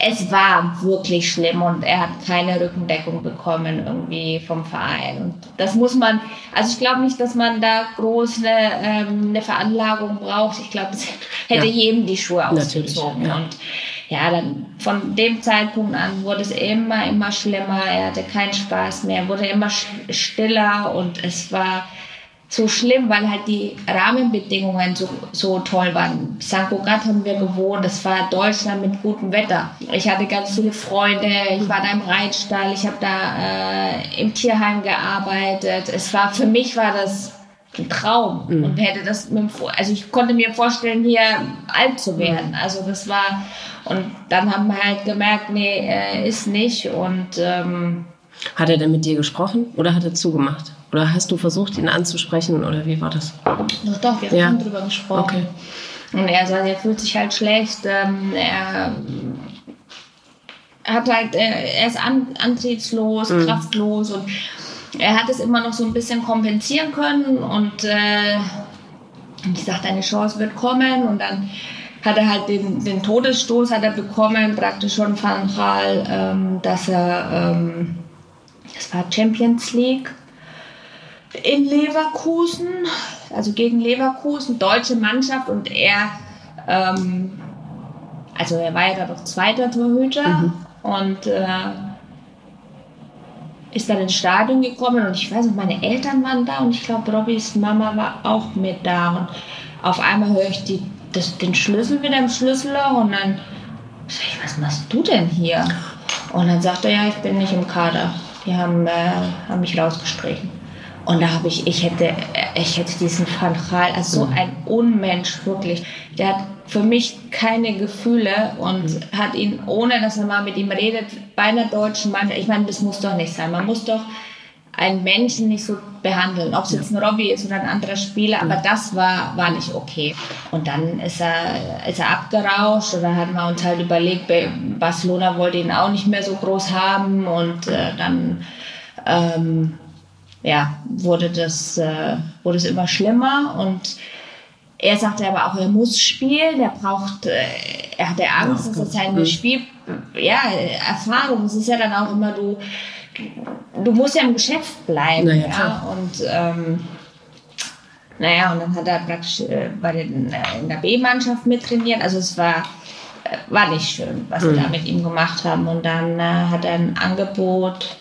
Speaker 3: es war wirklich schlimm und er hat keine Rückendeckung bekommen irgendwie vom Verein. Und das muss man, also ich glaube nicht, dass man da groß eine, ähm, eine Veranlagung braucht. Ich glaube, es hätte ja. jedem die Schuhe ausgezogen. Ja. Und ja, dann von dem Zeitpunkt an wurde es immer, immer schlimmer. Er hatte keinen Spaß mehr, wurde immer stiller und es war so schlimm, weil halt die Rahmenbedingungen so, so toll waren. St. Cugat haben wir gewohnt, das war Deutschland mit gutem Wetter. Ich hatte ganz viele Freunde, ich war da im Reitstall, ich habe da äh, im Tierheim gearbeitet. Es war, für mich war das ein Traum mhm. und hätte das mit, also ich konnte mir vorstellen, hier alt zu werden. Also das war und dann haben wir halt gemerkt, nee, er ist nicht und ähm,
Speaker 2: hat er denn mit dir gesprochen oder hat er zugemacht? Oder hast du versucht, ihn anzusprechen oder wie war das?
Speaker 3: Doch, doch, wir ja. haben drüber gesprochen. Okay. Und er sagt, er fühlt sich halt schlecht. Ähm, er hat halt, äh, er ist an, antriebslos, mhm. kraftlos und er hat es immer noch so ein bisschen kompensieren können und äh, ich sagte, eine Chance wird kommen und dann hat er halt den, den Todesstoß hat er bekommen, praktisch schon von Gaal, ähm, dass er, ähm, das war Champions League in Leverkusen, also gegen Leverkusen, deutsche Mannschaft und er, ähm, also er war ja da doch zweiter Torhüter mhm. und äh, ist dann ins Stadion gekommen und ich weiß nicht, meine Eltern waren da und ich glaube, Robbys Mama war auch mit da und auf einmal höre ich die, das, den Schlüssel wieder im Schlüsselloch und dann sag ich, was machst du denn hier? Und dann sagt er, ja, ich bin nicht im Kader. Die haben, äh, haben mich rausgestrichen. Und da habe ich, ich hätte, ich hätte diesen Van also so mhm. ein Unmensch wirklich. Der hat für mich keine Gefühle und mhm. hat ihn, ohne dass er mal mit ihm redet, bei einer deutschen Mannschaft, ich meine, das muss doch nicht sein. Man muss doch einen Menschen nicht so behandeln, ob es jetzt ein Robbie ist oder ein anderer Spieler, aber das war, war nicht okay. Und dann ist er, ist er abgerauscht oder haben wir uns halt überlegt, Barcelona wollte ihn auch nicht mehr so groß haben und äh, dann ähm, ja, wurde das, äh, wurde es immer schlimmer und er sagte aber auch, er muss spielen, er braucht, äh, er hatte Angst, ja, das ist seine. Spiel, ja, Erfahrung. Es ist ja dann auch immer, du, du musst ja im Geschäft bleiben, naja, ja, und ähm, naja, und dann hat er praktisch äh, bei den, äh, in der B-Mannschaft mittrainiert, also es war, äh, war nicht schön, was mhm. wir da mit ihm gemacht haben und dann äh, hat er ein Angebot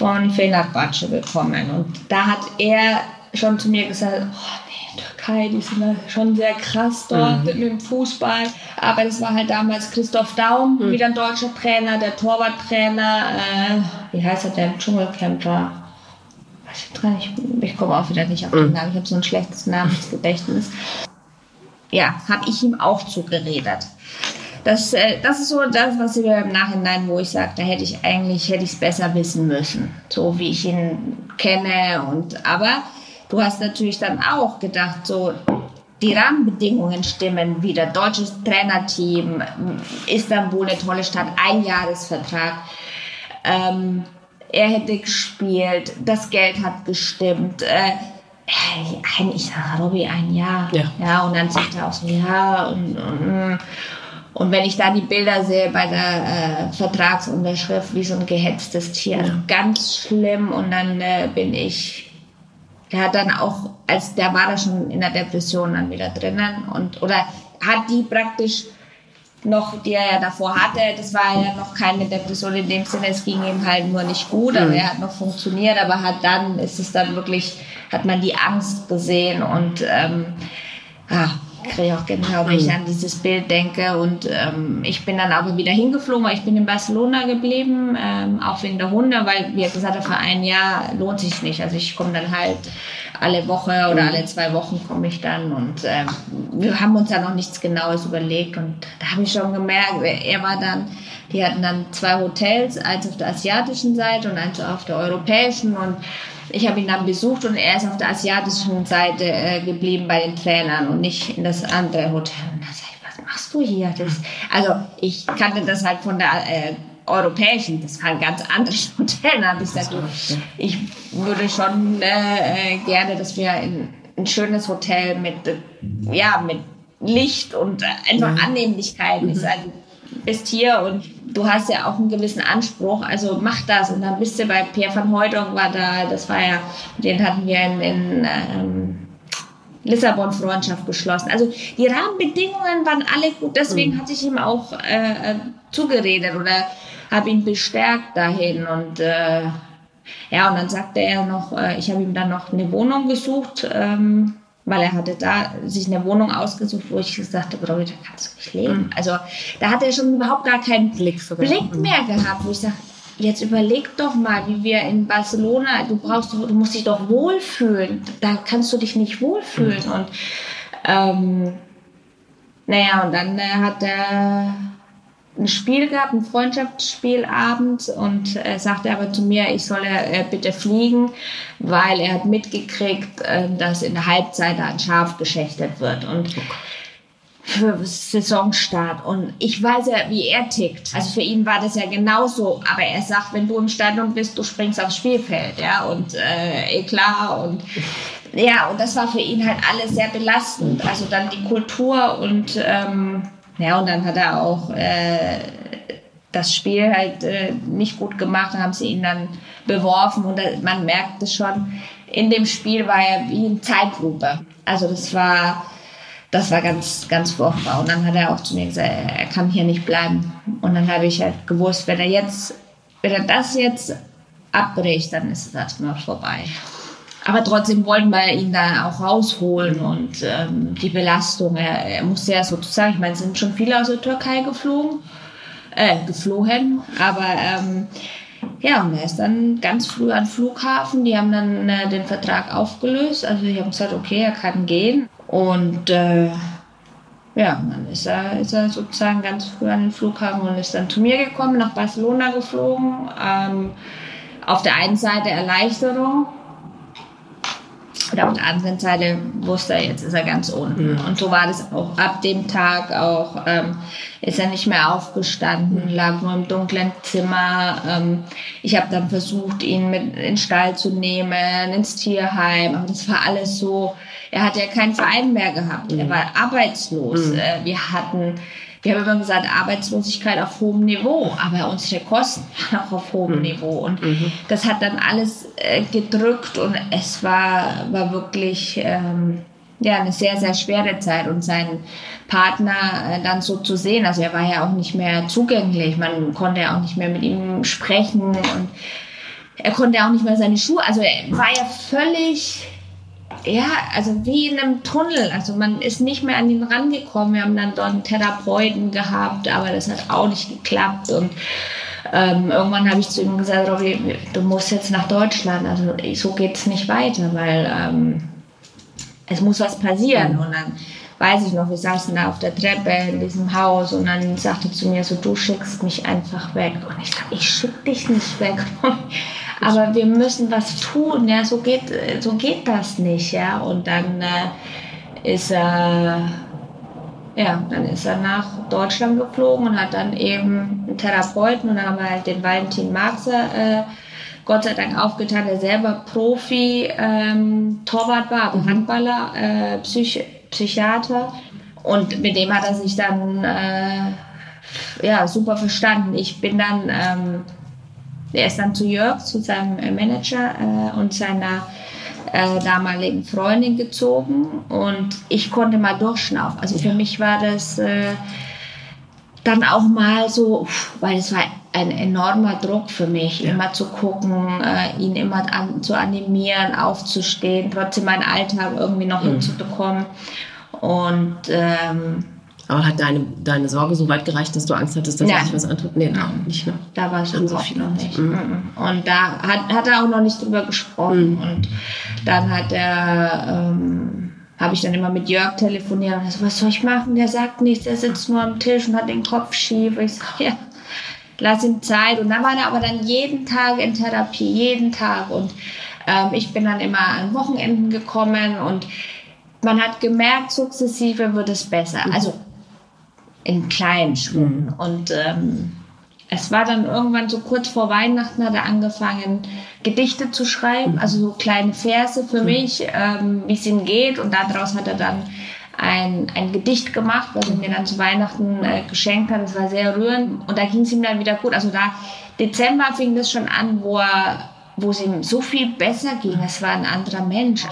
Speaker 3: von Fenerbahce bekommen. Und da hat er schon zu mir gesagt, oh nee, Türkei, die sind ja schon sehr krass dort mhm. mit dem Fußball. Aber das war halt damals Christoph Daum, mhm. wieder ein deutscher Trainer, der Torwarttrainer, äh, wie heißt er, der Dschungelcamper? Ich, ich komme auch wieder nicht auf den mhm. Namen, ich habe so ein schlechtes Namensgedächtnis. Ja, habe ich ihm auch zugeredet. Das, äh, das ist so das, was ich im Nachhinein, wo ich sage, da hätte ich eigentlich, hätte ich es besser wissen müssen. So wie ich ihn kenne und, aber du hast natürlich dann auch gedacht, so, die Rahmenbedingungen stimmen wieder. Deutsches Trainerteam, Istanbul eine tolle Stadt, ein Jahresvertrag. Ähm, er hätte gespielt, das Geld hat gestimmt. Äh, ein, ich sage, Robby, ein Jahr. Ja. ja. Und dann sagt er auch so, ja, und, und, und wenn ich da die Bilder sehe bei der äh, Vertragsunterschrift, wie so ein gehetztes Tier, ja. ganz schlimm. Und dann äh, bin ich, der hat dann auch, als der war da schon in der Depression dann wieder drinnen und oder hat die praktisch noch, die er ja davor hatte, das war ja noch keine Depression in dem Sinne, es ging ihm halt nur nicht gut, aber mhm. er hat noch funktioniert, aber hat dann, ist es dann wirklich, hat man die Angst gesehen und ähm, ah, kriege auch Gänsehaut, wenn ich mhm. an dieses Bild denke. Und ähm, ich bin dann aber wieder hingeflogen, weil ich bin in Barcelona geblieben, ähm, auch wegen der Hunde, weil, wie gesagt für ein Jahr lohnt sich nicht. Also ich komme dann halt alle Woche oder mhm. alle zwei Wochen komme ich dann und ähm, wir haben uns da noch nichts Genaues überlegt und da habe ich schon gemerkt, er war dann, die hatten dann zwei Hotels, eins auf der asiatischen Seite und eins auf der europäischen und ich habe ihn dann besucht und er ist auf der asiatischen Seite äh, geblieben bei den Trainern und nicht in das andere Hotel. Und da sage ich, was machst du hier? Das, also ich kannte das halt von der äh, europäischen, das war ein ganz anderes Hotel. Da habe ich gesagt, ich würde schon äh, äh, gerne, dass wir in ein schönes Hotel mit, äh, ja, mit Licht und äh, einfach mhm. Annehmlichkeiten. Mhm. Ich sage, bist hier und du hast ja auch einen gewissen Anspruch, also mach das. Und dann bist du bei Pierre van Hooydonk war da, das war ja, den hatten wir in, in ähm, Lissabon Freundschaft geschlossen. Also die Rahmenbedingungen waren alle gut, deswegen mhm. hatte ich ihm auch äh, äh zugeredet oder habe ihn bestärkt dahin und äh, ja, und dann sagte er noch, äh, ich habe ihm dann noch eine Wohnung gesucht. Ähm, weil er hatte da sich eine Wohnung ausgesucht, wo ich gesagt habe, da kannst du nicht leben. Mhm. Also da hat er schon überhaupt gar keinen Blick, Blick mehr gehabt, wo ich sage, jetzt überleg doch mal, wie wir in Barcelona, du brauchst, du musst dich doch wohlfühlen. Da kannst du dich nicht wohlfühlen. Und ähm, naja, und dann äh, hat er ein Spiel gehabt, ein Freundschaftsspielabend und er sagte aber zu mir, ich solle äh, bitte fliegen, weil er hat mitgekriegt, äh, dass in der Halbzeit ein Schaf geschächtet wird und für Saisonstart und ich weiß ja, wie er tickt. Also für ihn war das ja genauso, aber er sagt, wenn du im Stadion bist, du springst aufs Spielfeld, ja und äh, eh klar und ja und das war für ihn halt alles sehr belastend. Also dann die Kultur und ähm, ja, und dann hat er auch äh, das Spiel halt äh, nicht gut gemacht, dann haben sie ihn dann beworfen und äh, man merkt es schon, in dem Spiel war er wie in Zeitlupe. Also das war, das war ganz, ganz furchtbar. Und dann hat er auch zu mir gesagt, er kann hier nicht bleiben. Und dann habe ich halt gewusst, wenn er jetzt, wenn er das jetzt abbricht, dann ist es erstmal vorbei. Aber trotzdem wollten wir ihn da auch rausholen und ähm, die Belastung, er, er musste ja sozusagen, ich meine, es sind schon viele aus der Türkei geflogen, äh, geflohen, aber ähm, ja, und er ist dann ganz früh an den Flughafen, die haben dann äh, den Vertrag aufgelöst, also die haben gesagt, okay, er kann gehen und äh, ja, dann ist er, ist er sozusagen ganz früh an den Flughafen und ist dann zu mir gekommen, nach Barcelona geflogen. Ähm, auf der einen Seite Erleichterung, und auf der anderen Seite wusste er, jetzt ist er ganz unten. Mhm. Und so war das auch ab dem Tag auch. Ähm, ist er nicht mehr aufgestanden, mhm. lag nur im dunklen Zimmer. Ähm, ich habe dann versucht, ihn mit in den Stall zu nehmen, ins Tierheim. Aber das war alles so. Er hat ja keinen Verein mehr gehabt. Mhm. Er war arbeitslos. Mhm. Äh, wir hatten wir haben immer gesagt, Arbeitslosigkeit auf hohem Niveau, aber unsere Kosten waren auch auf hohem mhm. Niveau. Und mhm. das hat dann alles äh, gedrückt und es war, war wirklich ähm, ja, eine sehr, sehr schwere Zeit. Und seinen Partner äh, dann so zu sehen, also er war ja auch nicht mehr zugänglich, man konnte ja auch nicht mehr mit ihm sprechen und er konnte auch nicht mehr seine Schuhe, also er war ja völlig ja, also wie in einem Tunnel. Also man ist nicht mehr an ihn rangekommen. Wir haben dann dort einen Therapeuten gehabt, aber das hat auch nicht geklappt. Und ähm, irgendwann habe ich zu ihm gesagt, Robby, du musst jetzt nach Deutschland. Also so geht es nicht weiter, weil ähm, es muss was passieren. Und dann weiß ich noch, wir saßen da auf der Treppe in diesem Haus und dann sagte zu mir so, du schickst mich einfach weg. Und ich sage, ich schick dich nicht weg. aber wir müssen was tun, ja, so geht, so geht das nicht, ja. Und dann äh, ist er, ja, dann ist er nach Deutschland geflogen und hat dann eben einen Therapeuten und dann haben wir halt den Valentin Marxer äh, Gott sei Dank aufgetan, der selber Profi ähm, Torwart war, aber Handballer, äh, Psych Psychiater. Und mit dem hat er sich dann äh, ja, super verstanden. Ich bin dann ähm, er ist dann zu Jörg, zu seinem äh, Manager äh, und seiner äh, damaligen Freundin gezogen und ich konnte mal durchschnaufen. Also für mich war das äh, dann auch mal so, weil es war ein enormer Druck für mich, ja. immer zu gucken, äh, ihn immer an, zu animieren, aufzustehen, trotzdem meinen Alltag irgendwie noch mhm. hinzubekommen. Und ähm,
Speaker 2: aber hat deine, deine Sorge so weit gereicht, dass du Angst hattest, dass ja. er sich was antut?
Speaker 3: Nee, no. nicht. Ne? Da war schon so viel noch nicht. Mhm. Und da hat, hat er auch noch nicht drüber gesprochen. Mhm. Und dann hat er, ähm, habe ich dann immer mit Jörg telefoniert und so, was soll ich machen? Der sagt nichts, er sitzt nur am Tisch und hat den Kopf schief. Ich sage, ja, lass ihm Zeit. Und dann war er aber dann jeden Tag in Therapie, jeden Tag. Und ähm, ich bin dann immer an Wochenenden gekommen und man hat gemerkt, sukzessive wird es besser. Also in kleinen Schritten. Mhm. Und ähm, es war dann irgendwann so kurz vor Weihnachten hat er angefangen, Gedichte zu schreiben, mhm. also so kleine Verse für mhm. mich, ähm, wie es ihm geht. Und daraus hat er dann ein, ein Gedicht gemacht, was er mir dann zu Weihnachten äh, geschenkt hat. Das war sehr rührend. Und da ging es ihm dann wieder gut. Also da, Dezember fing das schon an, wo er, wo es ihm so viel besser ging. Es war ein anderer Mensch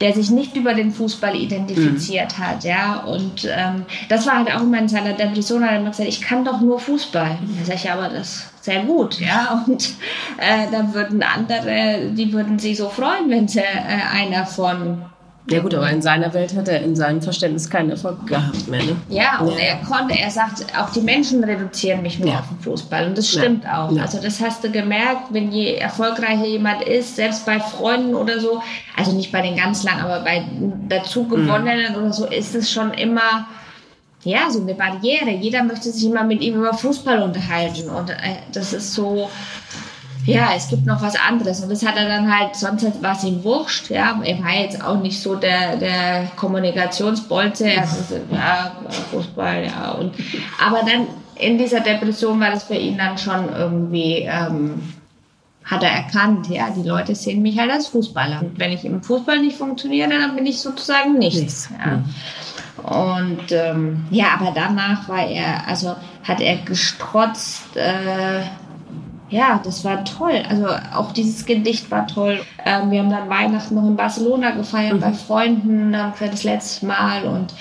Speaker 3: der sich nicht über den Fußball identifiziert mhm. hat, ja. Und ähm, das war halt auch immer in seiner Depression, hat er immer gesagt, ich kann doch nur Fußball. Da sage ich, aber das ist sehr gut, ja. Und äh, da würden andere, die würden sich so freuen, wenn sie äh, einer von
Speaker 2: Ja gut, aber in seiner Welt hat er in seinem Verständnis keinen Erfolg gehabt mehr. Ne?
Speaker 3: Ja, und ja. er konnte, er sagt, auch die Menschen reduzieren mich nur ja. auf den Fußball. Und das stimmt ja. auch. Also das hast du gemerkt, wenn je erfolgreicher jemand ist, selbst bei Freunden oder so, also nicht bei den ganz lang, aber bei dazu gewonnenen mhm. oder so, ist es schon immer ja, so eine Barriere. Jeder möchte sich immer mit ihm über Fußball unterhalten. Und äh, das ist so, ja, es gibt noch was anderes. Und das hat er dann halt, sonst war es ihm wurscht. Ja, er war jetzt auch nicht so der, der Kommunikationsbolze. Also, ja, Fußball, ja. Und, aber dann in dieser Depression war das für ihn dann schon irgendwie, ähm, hat er erkannt, ja, die Leute sehen mich halt als Fußballer. Und wenn ich im Fußball nicht funktioniere, dann bin ich sozusagen nichts. Ja. Mhm. Und ähm, ja, aber danach war er, also hat er gestrotzt. Äh, ja, das war toll. Also auch dieses Gedicht war toll. Ähm, wir haben dann Weihnachten noch in Barcelona gefeiert mhm. bei Freunden dann für das letzte Mal und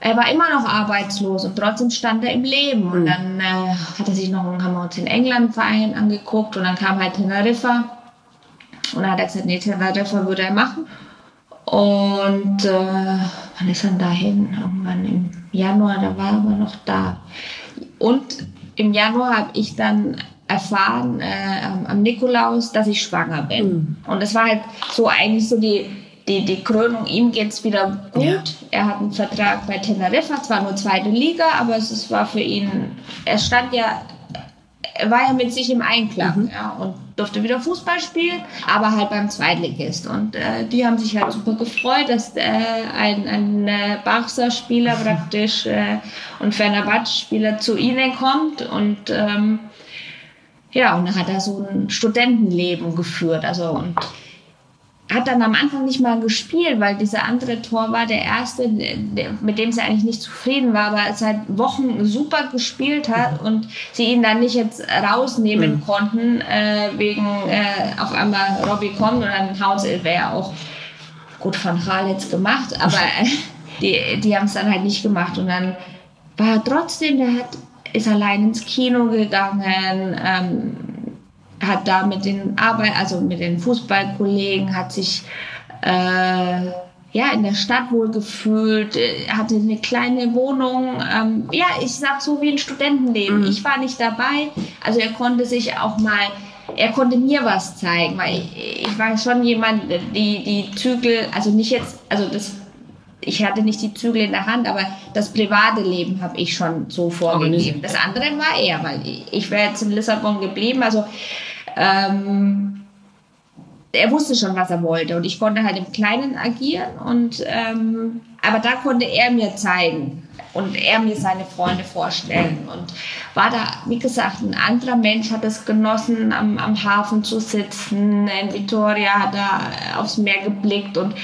Speaker 3: er war immer noch arbeitslos und trotzdem stand er im Leben. Und mhm. dann äh, hat er sich noch, haben wir uns in England einen Verein angeguckt und dann kam halt Teneriffa. Und dann hat er gesagt, nee, Teneriffa würde er machen. Und äh, wann ist er dahin? Irgendwann im Januar, da war er aber noch da. Und im Januar habe ich dann erfahren äh, am Nikolaus, dass ich schwanger bin. Mhm. Und das war halt so eigentlich so die, die, die Krönung. Ihm geht es wieder gut. Ja. Er hat einen Vertrag bei Teneriffa, zwar nur zweite Liga, aber es war für ihn, er stand ja war ja mit sich im Einklang mhm. ja, und durfte wieder Fußball spielen, aber halt beim Zweitligist. Und äh, die haben sich halt super gefreut, dass äh, ein, ein äh, Barca-Spieler praktisch äh, und Fenerbahce-Spieler zu ihnen kommt. Und ähm, ja, und dann hat er so ein Studentenleben geführt. Also und hat dann am Anfang nicht mal gespielt, weil dieser andere Tor war der erste, mit dem sie eigentlich nicht zufrieden war, aber seit Wochen super gespielt hat und sie ihn dann nicht jetzt rausnehmen mhm. konnten, äh, wegen äh, auf einmal Robbie kommt und dann hauen sie, wäre auch gut von Hal jetzt gemacht, aber äh, die, die haben es dann halt nicht gemacht und dann war er trotzdem, der hat, ist allein ins Kino gegangen, ähm, hat da mit den Arbeit, also mit den Fußballkollegen, hat sich äh, ja in der Stadt wohl gefühlt, äh, hatte eine kleine Wohnung. Ähm, ja, ich sag so wie ein Studentenleben. Mhm. Ich war nicht dabei, also er konnte sich auch mal er konnte mir was zeigen, weil ich, ich war schon jemand, die die Zügel, also nicht jetzt, also das ich hatte nicht die Zügel in der Hand, aber das private Leben habe ich schon so vorgegeben. Das andere war er, weil ich wäre jetzt in Lissabon geblieben. Also ähm, er wusste schon, was er wollte und ich konnte halt im Kleinen agieren und ähm, aber da konnte er mir zeigen und er mir seine Freunde vorstellen und war da, wie gesagt, ein anderer Mensch hat es genossen, am, am Hafen zu sitzen. In Vitoria hat er aufs Meer geblickt und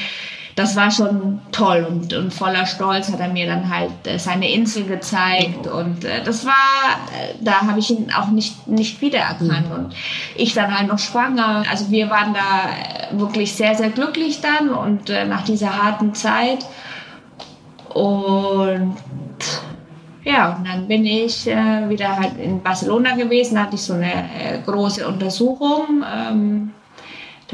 Speaker 3: das war schon toll und, und voller Stolz hat er mir dann halt äh, seine Insel gezeigt und äh, das war, äh, da habe ich ihn auch nicht, nicht wiedererkannt mhm. und ich dann halt noch schwanger. Also wir waren da äh, wirklich sehr, sehr glücklich dann und äh, nach dieser harten Zeit und ja, und dann bin ich äh, wieder halt in Barcelona gewesen, hatte ich so eine äh, große Untersuchung. Ähm,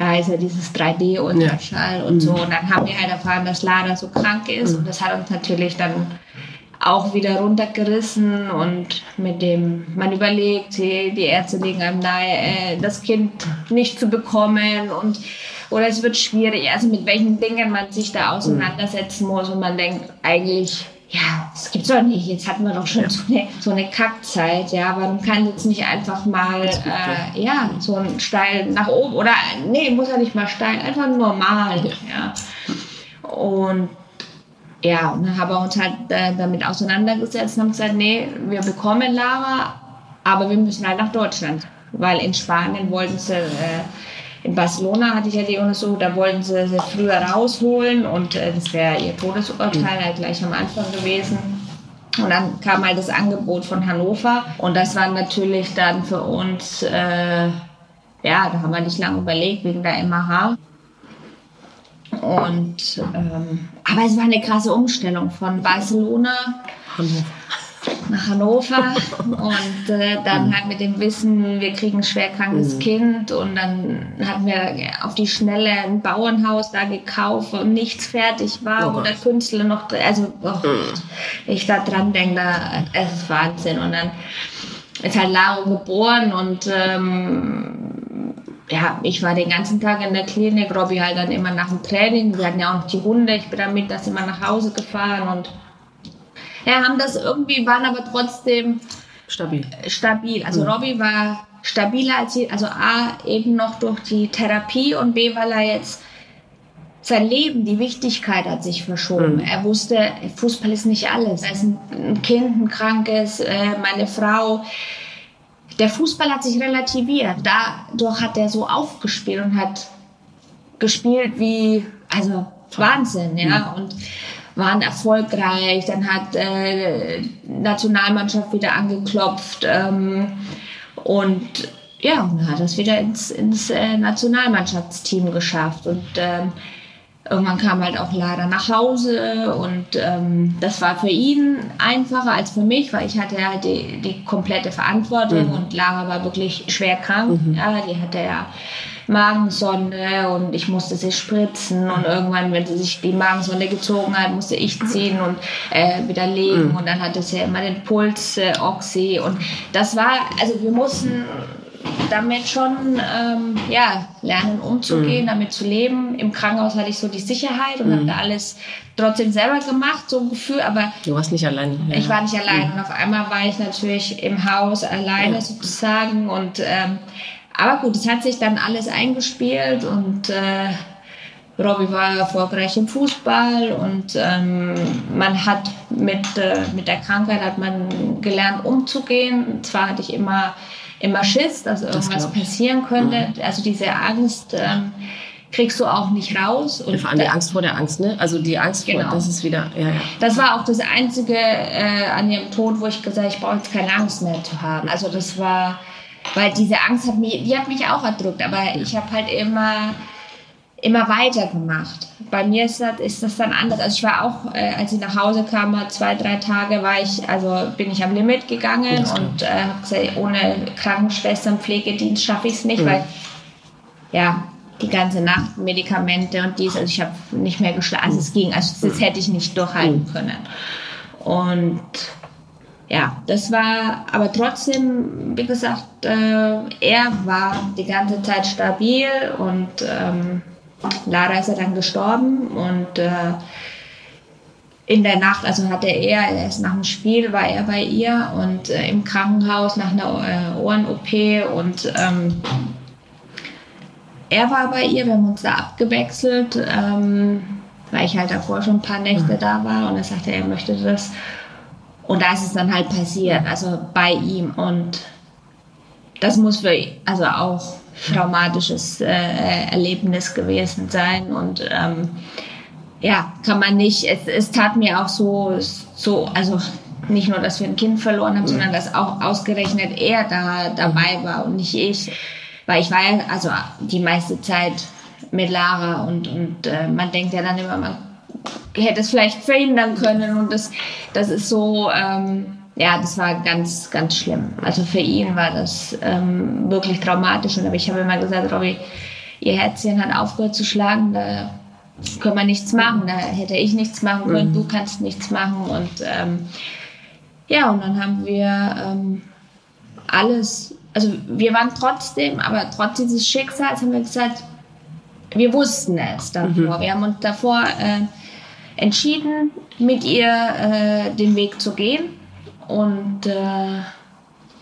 Speaker 3: da ist ja dieses 3D-Ultraschall ja. und so. Und dann haben wir halt erfahren, dass Lara so krank ist. Mhm. Und das hat uns natürlich dann auch wieder runtergerissen und mit dem, man überlegt, die Ärzte legen einem nahe, äh, das Kind nicht zu bekommen und oder es wird schwierig, also mit welchen Dingen man sich da auseinandersetzen muss und man denkt eigentlich, ja, das gibt's doch nicht. Jetzt hatten wir doch schon ja. so, eine, so eine Kackzeit, ja. Warum kann jetzt nicht einfach mal, äh, ja, so ein steil nach oben oder, nee, muss ja nicht mal steil, einfach normal, ja. Und ja, und dann haben wir uns halt äh, damit auseinandergesetzt und haben gesagt, nee, wir bekommen Lara, aber wir müssen halt nach Deutschland. Weil in Spanien wollten sie äh, in Barcelona hatte ich ja die Untersuchung, da wollten sie sie früher rausholen und äh, das wäre ihr Todesurteil halt gleich am Anfang gewesen. Und dann kam halt das Angebot von Hannover und das war natürlich dann für uns, äh, ja, da haben wir nicht lange überlegt wegen der MH. Und, ähm, aber es war eine krasse Umstellung von Barcelona.
Speaker 2: Hannover.
Speaker 3: Nach Hannover und äh, dann halt mit dem Wissen, wir kriegen ein schwerkrankes mhm. Kind und dann hatten wir auf die Schnelle ein Bauernhaus da gekauft und nichts fertig war, oh wo der Künstler noch, also oh, mhm. ich da dran denke, da, es ist Wahnsinn und dann ist halt Laro geboren und ähm, ja, ich war den ganzen Tag in der Klinik, Robby halt dann immer nach dem Training, wir hatten ja auch noch die Hunde, ich bin dann mit das immer nach Hause gefahren und ja, haben das irgendwie, waren aber trotzdem
Speaker 2: stabil.
Speaker 3: Stabil. Also mhm. Robbie war stabiler als sie, also A, eben noch durch die Therapie und B, weil er jetzt sein Leben, die Wichtigkeit hat sich verschoben. Mhm. Er wusste, Fußball ist nicht alles. Er ist ein, ein Kind, ein krankes, äh, meine Frau. Der Fußball hat sich relativiert. Dadurch hat er so aufgespielt und hat gespielt wie, also Wahnsinn, ja. Mhm. Und waren erfolgreich, dann hat äh, Nationalmannschaft wieder angeklopft ähm, und ja, und hat es wieder ins, ins äh, Nationalmannschaftsteam geschafft und ähm, irgendwann kam halt auch Lara nach Hause und ähm, das war für ihn einfacher als für mich, weil ich hatte halt die, die komplette Verantwortung mhm. und Lara war wirklich schwer krank. Mhm. Ja, die hatte ja Magensonde und ich musste sie spritzen und irgendwann, wenn sie sich die Magensonde gezogen hat, musste ich ziehen und äh, wieder legen mhm. und dann hatte sie ja immer den Puls, äh, Oxy und das war, also wir mussten damit schon ähm, ja, lernen umzugehen, mhm. damit zu leben. Im Krankenhaus hatte ich so die Sicherheit und mhm. habe da alles trotzdem selber gemacht, so ein Gefühl, aber...
Speaker 2: Du warst nicht allein.
Speaker 3: Ja. Ich war nicht allein mhm. und auf einmal war ich natürlich im Haus alleine sozusagen und ähm, aber gut, es hat sich dann alles eingespielt und äh, Robbie war erfolgreich im Fußball und ähm, man hat mit, äh, mit der Krankheit hat man gelernt umzugehen. Zwar hatte ich immer, immer Schiss, dass irgendwas passieren könnte. Mhm. Also diese Angst ähm, kriegst du auch nicht raus.
Speaker 2: Und vor allem die Angst vor der Angst, ne? Also die Angst genau. vor, das ist wieder, ja, ja.
Speaker 3: Das war auch das Einzige äh, an ihrem Tod, wo ich gesagt habe, ich brauche jetzt keine Angst mehr zu haben. Also das war weil diese Angst hat mich, die hat mich auch erdrückt, aber ich habe halt immer, immer weitergemacht. Bei mir ist das, ist das dann anders. Also ich war auch, äh, als ich nach Hause kam, zwei, drei Tage war ich, also bin ich am Limit gegangen und äh, habe gesagt, ohne Krankenschwester und Pflegedienst schaffe ich es nicht, mhm. weil ja, die ganze Nacht Medikamente und dies, also ich habe nicht mehr geschlafen, also es ging, also das hätte ich nicht durchhalten mhm. können. Und ja, das war aber trotzdem, wie gesagt, äh, er war die ganze Zeit stabil und ähm, Lara ist ja dann gestorben und äh, in der Nacht, also hatte er, erst nach dem Spiel war er bei ihr und äh, im Krankenhaus nach einer äh, Ohren-OP und ähm, er war bei ihr, wir haben uns da abgewechselt, ähm, weil ich halt davor schon ein paar Nächte da war und er sagte, er möchte das und da ist es dann halt passiert, also bei ihm. Und das muss für also auch traumatisches äh, Erlebnis gewesen sein. Und ähm, ja, kann man nicht, es, es tat mir auch so, so, also nicht nur, dass wir ein Kind verloren haben, sondern dass auch ausgerechnet er da dabei war und nicht ich. Weil ich war ja, also die meiste Zeit mit Lara und, und äh, man denkt ja dann immer, man hätte es vielleicht verhindern können. Und das, das ist so, ähm, ja, das war ganz, ganz schlimm. Also für ihn war das ähm, wirklich traumatisch. Und aber ich habe immer gesagt, Robby, ihr Herzchen hat aufgehört zu schlagen, da können wir nichts machen. Da hätte ich nichts machen können, mhm. du kannst nichts machen. Und ähm, ja, und dann haben wir ähm, alles, also wir waren trotzdem, aber trotz dieses Schicksals haben wir gesagt, wir wussten es davor. Mhm. Wir haben uns davor äh, entschieden, mit ihr äh, den Weg zu gehen. Und äh,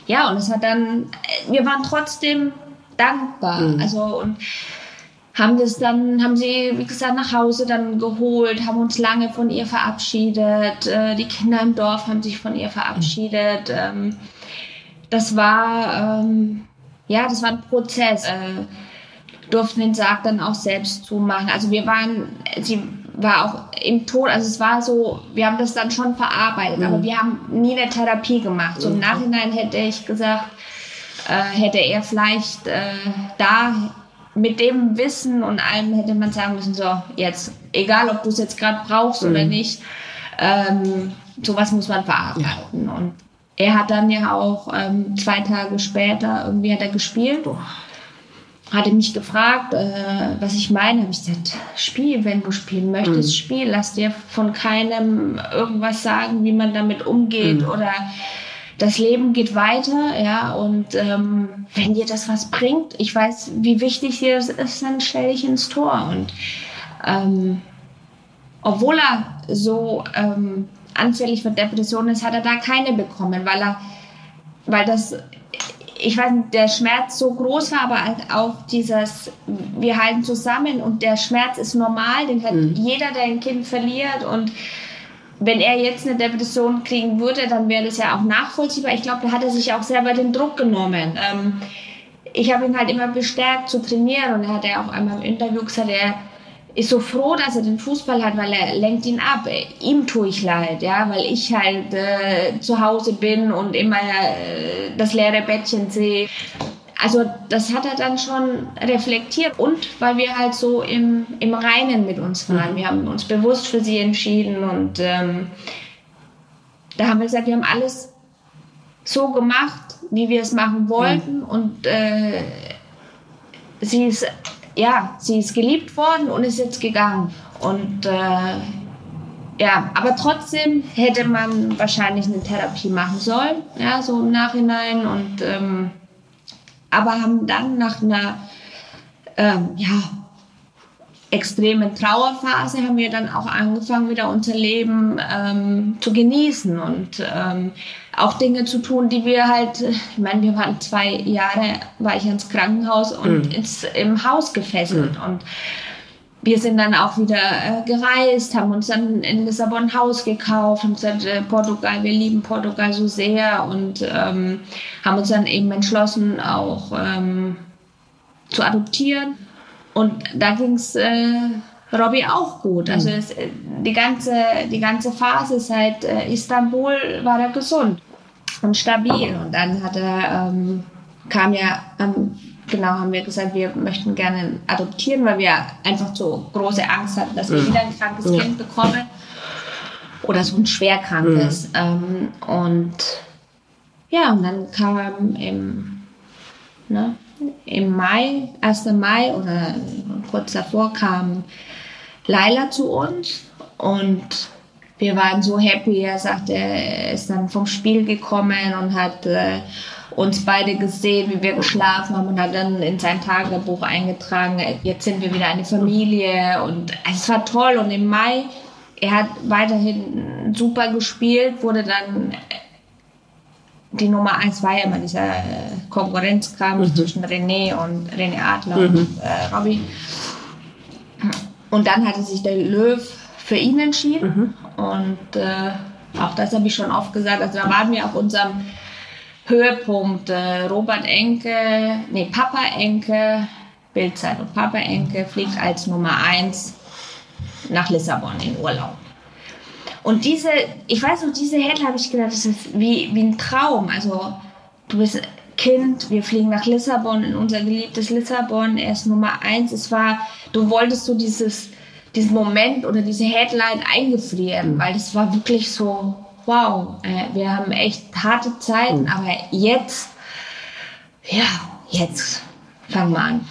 Speaker 3: ja, und es hat dann, wir waren trotzdem dankbar. Mhm. Also und haben das dann, haben sie, wie gesagt, nach Hause dann geholt, haben uns lange von ihr verabschiedet. Äh, die Kinder im Dorf haben sich von ihr verabschiedet. Ähm, das war, ähm, ja, das war ein Prozess. Äh, durften den Sarg dann auch selbst zumachen. Also wir waren, sie war auch im Tod, also es war so, wir haben das dann schon verarbeitet, mhm. aber wir haben nie eine Therapie gemacht. So im mhm. Nachhinein hätte ich gesagt, äh, hätte er vielleicht äh, da mit dem Wissen und allem hätte man sagen müssen, so jetzt, egal ob du es jetzt gerade brauchst mhm. oder nicht, ähm, sowas muss man verarbeiten. Ja. Und er hat dann ja auch ähm, zwei Tage später irgendwie hat er gespielt. Hatte mich gefragt, äh, was ich meine. Habe ich gesagt, spiel, wenn du spielen möchtest, mhm. spiel. Lass dir von keinem irgendwas sagen, wie man damit umgeht mhm. oder das Leben geht weiter, ja, und ähm, wenn dir das was bringt, ich weiß, wie wichtig dir das ist, dann stell dich ins Tor. Und ähm, obwohl er so ähm, anfällig für Depressionen ist, hat er da keine bekommen, weil er, weil das, ich weiß nicht, der Schmerz so groß war, aber halt auch dieses, wir halten zusammen und der Schmerz ist normal, den hat mhm. jeder, der ein Kind verliert und wenn er jetzt eine Depression kriegen würde, dann wäre das ja auch nachvollziehbar. Ich glaube, da hat er sich auch selber den Druck genommen. Ähm, ich habe ihn halt immer bestärkt zu trainieren und er hat ja auch einmal im Interview gesagt, er ist so froh, dass er den Fußball hat, weil er lenkt ihn ab. Ihm tue ich leid, ja, weil ich halt äh, zu Hause bin und immer äh, das leere Bettchen sehe. Also das hat er dann schon reflektiert und weil wir halt so im, im Reinen mit uns waren. Wir haben uns bewusst für sie entschieden und ähm, da haben wir gesagt, wir haben alles so gemacht, wie wir es machen wollten und äh, sie ist ja, sie ist geliebt worden und ist jetzt gegangen. Und äh, ja, aber trotzdem hätte man wahrscheinlich eine Therapie machen sollen, ja, so im Nachhinein. Und ähm, aber haben dann nach einer ähm, ja, extremen Trauerphase haben wir dann auch angefangen, wieder unser Leben ähm, zu genießen. Und ähm, auch Dinge zu tun, die wir halt, ich meine, wir waren zwei Jahre, war ich ins Krankenhaus und mhm. ins, im Haus gefesselt mhm. und wir sind dann auch wieder äh, gereist, haben uns dann in Lissabon ein Haus gekauft, haben gesagt, äh, Portugal, wir lieben Portugal so sehr und ähm, haben uns dann eben entschlossen, auch ähm, zu adoptieren. Und da ging es äh, Robbie auch gut. Also es, äh, die, ganze, die ganze Phase seit äh, Istanbul war er gesund und stabil. Und dann hat er, ähm, kam ja am genau haben wir gesagt, wir möchten gerne adoptieren, weil wir einfach so große Angst hatten, dass wir wieder ein krankes ja. Kind bekommen oder so ein schwerkrankes. Mhm. Ähm, und ja, und dann kam im, ne, im Mai, 1. Mai oder kurz davor kam Laila zu uns und wir waren so happy. Er sagte, er ist dann vom Spiel gekommen und hat äh, uns beide gesehen, wie wir geschlafen haben und hat dann in sein Tagebuch eingetragen, jetzt sind wir wieder eine Familie und es war toll und im Mai, er hat weiterhin super gespielt, wurde dann die Nummer eins war ja immer dieser Konkurrenzkampf mhm. zwischen René und René Adler mhm. und äh, Robbie. Und dann hatte sich der Löw für ihn entschieden. Mhm. Und äh, auch das habe ich schon oft gesagt. Also da waren wir auf unserem Höhepunkt. Äh, Robert Enke, nee, Papa Enke, Bildzeit und Papa Enke fliegt als Nummer eins nach Lissabon in Urlaub. Und diese, ich weiß noch, diese Headline habe ich gedacht, das ist wie, wie ein Traum. Also, du bist Kind, wir fliegen nach Lissabon, in unser geliebtes Lissabon, er ist Nummer eins. Es war, du wolltest so dieses, diesen Moment oder diese Headline eingefrieren, mhm. weil das war wirklich so, wow, äh, wir haben echt harte Zeiten, mhm. aber jetzt, ja, jetzt fangen wir an.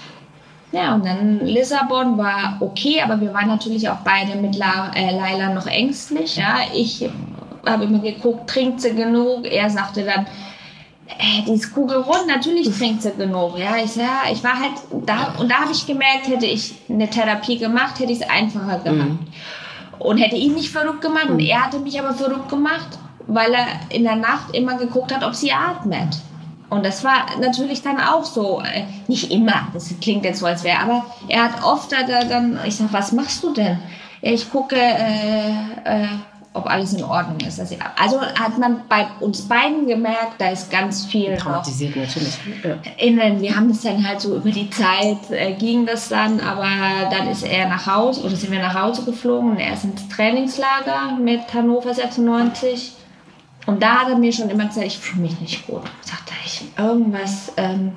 Speaker 3: Ja, und dann Lissabon war okay, aber wir waren natürlich auch beide mit La, äh, Laila noch ängstlich. Ja, ich habe immer geguckt, trinkt sie genug? Er sagte dann, äh, die ist kugelrund, natürlich trinkt sie genug. Ja, ich, ja, ich war halt da und da habe ich gemerkt, hätte ich eine Therapie gemacht, hätte ich es einfacher gemacht. Mhm und hätte ihn nicht verrückt gemacht. Und er hatte mich aber verrückt gemacht, weil er in der Nacht immer geguckt hat, ob sie atmet. Und das war natürlich dann auch so, äh, nicht immer, das klingt jetzt so, als wäre, aber er hat oft da dann, ich sag, was machst du denn? Ich gucke, äh, äh, ob alles in Ordnung ist. Also hat man bei uns beiden gemerkt, da ist ganz viel
Speaker 2: traumatisiert natürlich.
Speaker 3: Innen, wir haben das dann halt so über die Zeit äh, ging das dann, aber dann ist er nach Hause oder sind wir nach Hause geflogen und er ist ins Trainingslager mit Hannover 96. Und da hat er mir schon immer gesagt, ich fühle mich nicht gut. Sagte ich, irgendwas, ähm,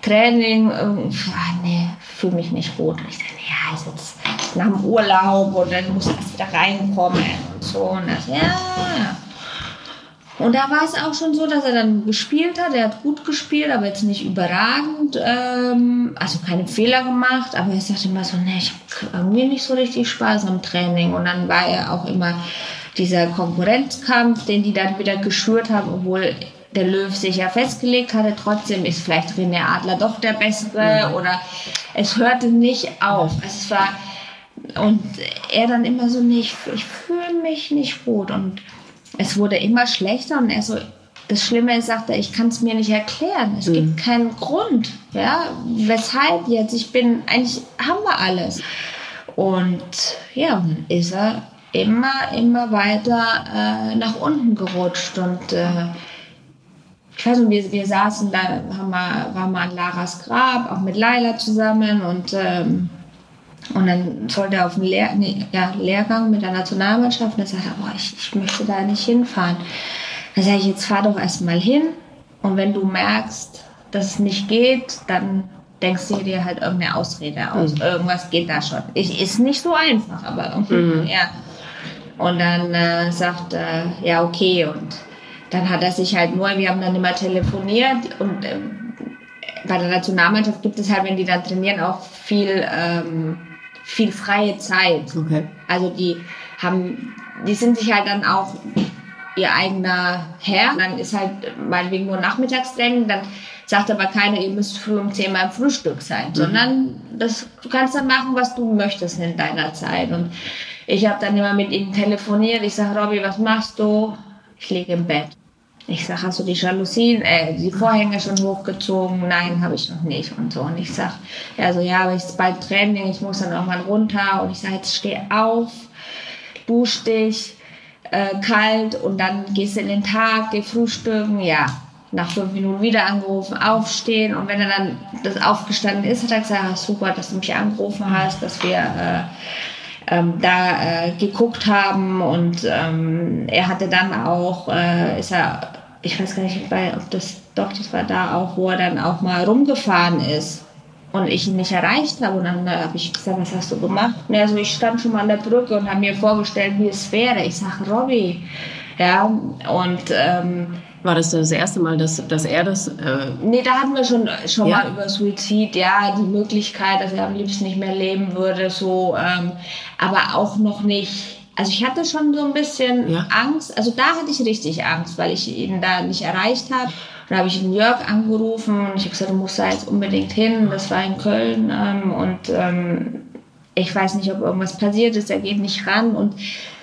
Speaker 3: Training, ähm, ah, nee, fühle mich nicht gut. Und ich sage, ja, ist jetzt nach dem Urlaub und dann muss das wieder reinkommen und so. Und das, ja, Und da war es auch schon so, dass er dann gespielt hat. Er hat gut gespielt, aber jetzt nicht überragend. Ähm, also keine Fehler gemacht. Aber er sagte immer so, nee, ich habe irgendwie nicht so richtig Spaß am Training. Und dann war er auch immer dieser Konkurrenzkampf, den die dann wieder geschürt haben, obwohl der Löw sich ja festgelegt hatte. Trotzdem ist vielleicht René Adler doch der Bessere. Mhm. Oder es hörte nicht auf. Also es war... Und er dann immer so, nee, ich, ich fühle mich nicht gut. Und es wurde immer schlechter und er so, das Schlimme ist, sagt er, ich kann es mir nicht erklären. Es mhm. gibt keinen Grund, ja, weshalb jetzt. Ich bin, eigentlich haben wir alles. Und ja, dann ist er immer, immer weiter äh, nach unten gerutscht und äh, ich weiß nicht, wir, wir saßen da, haben wir, waren wir an Laras Grab, auch mit Laila zusammen und ähm, und dann sollte er auf einen Lehr nee, ja, Lehrgang mit der Nationalmannschaft und er sagte, oh, ich, ich möchte da nicht hinfahren. Dann sage ich, jetzt fahr doch erstmal hin und wenn du merkst, dass es nicht geht, dann denkst du dir halt irgendeine Ausrede aus. Mhm. Irgendwas geht da schon. Ich, ist nicht so einfach, aber mhm. ja. Und dann äh, sagt er, äh, ja, okay. Und dann hat er sich halt nur, wir haben dann immer telefoniert und äh, bei der Nationalmannschaft gibt es halt, wenn die dann trainieren, auch viel ähm, viel freie Zeit. Okay. Also die haben, die sind sich halt dann auch ihr eigener Herr. Dann ist halt meinetwegen nur Nachmittagstraining, dann sagt aber keiner, ihr müsst früh um 10 beim Frühstück sein, mhm. sondern das, du kannst dann machen, was du möchtest in deiner Zeit. Und ich habe dann immer mit ihnen telefoniert. Ich sage, Robby, was machst du? Ich liege im Bett. Ich sage, hast du die Jalousien, äh, die Vorhänge schon hochgezogen? Nein, habe ich noch nicht und so. Und ich sage, ja, so, ja, aber ich ist bald Training, ich muss dann auch mal runter. Und ich sage, jetzt steh auf, dusch dich, äh, kalt und dann gehst du in den Tag, geh frühstücken, ja. Nach fünf Minuten wieder angerufen, aufstehen. Und wenn er dann das aufgestanden ist, hat er gesagt, ah, super, dass du mich angerufen hast, dass wir... Äh, ähm, da äh, geguckt haben und ähm, er hatte dann auch, äh, ist er ich weiß gar nicht, ob das, doch, das war da auch, wo er dann auch mal rumgefahren ist und ich ihn nicht erreicht habe. Und dann äh, habe ich gesagt, was hast du gemacht? Und also ich stand schon mal an der Brücke und habe mir vorgestellt, wie es wäre. Ich sage, Robby, ja, und ähm,
Speaker 2: war das das erste Mal, dass, dass er das. Äh
Speaker 3: nee, da hatten wir schon, schon ja? mal über Suizid, ja, die Möglichkeit, dass er am liebsten nicht mehr leben würde, so, ähm, aber auch noch nicht also ich hatte schon so ein bisschen ja. Angst. Also da hatte ich richtig Angst, weil ich ihn da nicht erreicht habe. Dann habe ich den Jörg angerufen und ich habe gesagt, du musst da jetzt unbedingt hin. Das war in Köln ähm, und ähm, ich weiß nicht, ob irgendwas passiert ist. Er geht nicht ran und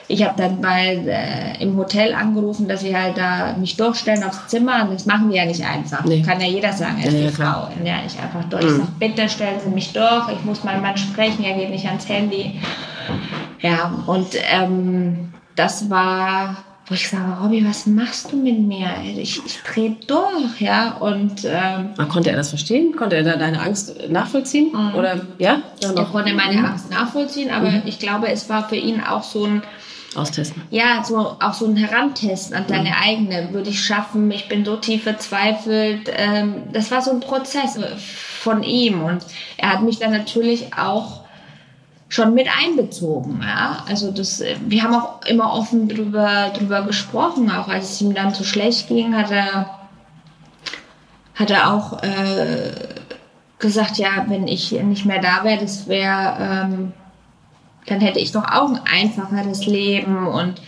Speaker 3: ich habe dann bei äh, im Hotel angerufen, dass sie halt da mich durchstellen aufs Zimmer. Und das machen die ja nicht einfach. Nee. Kann ja jeder sagen, als ja, die ja, Frau. Ja, nicht einfach durch. Mhm. Ich sage, bitte stellen Sie mich durch. Ich muss meinen Mann sprechen. Er geht nicht ans Handy. Ja, und ähm, das war, wo ich sage, Robby, was machst du mit mir? Ich, ich drehe durch, ja. Und ähm,
Speaker 2: konnte er das verstehen? Konnte er da deine Angst nachvollziehen? Mhm. Oder ja?
Speaker 3: Er konnte meine mhm. Angst nachvollziehen, aber mhm. ich glaube, es war für ihn auch so ein
Speaker 2: Austesten.
Speaker 3: Ja, so, auch so ein Herantesten an deine mhm. eigene. Würde ich schaffen? Ich bin so tief verzweifelt. Ähm, das war so ein Prozess von ihm. Und er hat mich dann natürlich auch schon mit einbezogen. Ja? Also das, wir haben auch immer offen drüber, drüber gesprochen, auch als es ihm dann so schlecht ging, hat er, hat er auch äh, gesagt, ja, wenn ich nicht mehr da wäre, das wäre, ähm, dann hätte ich doch auch ein einfacheres Leben und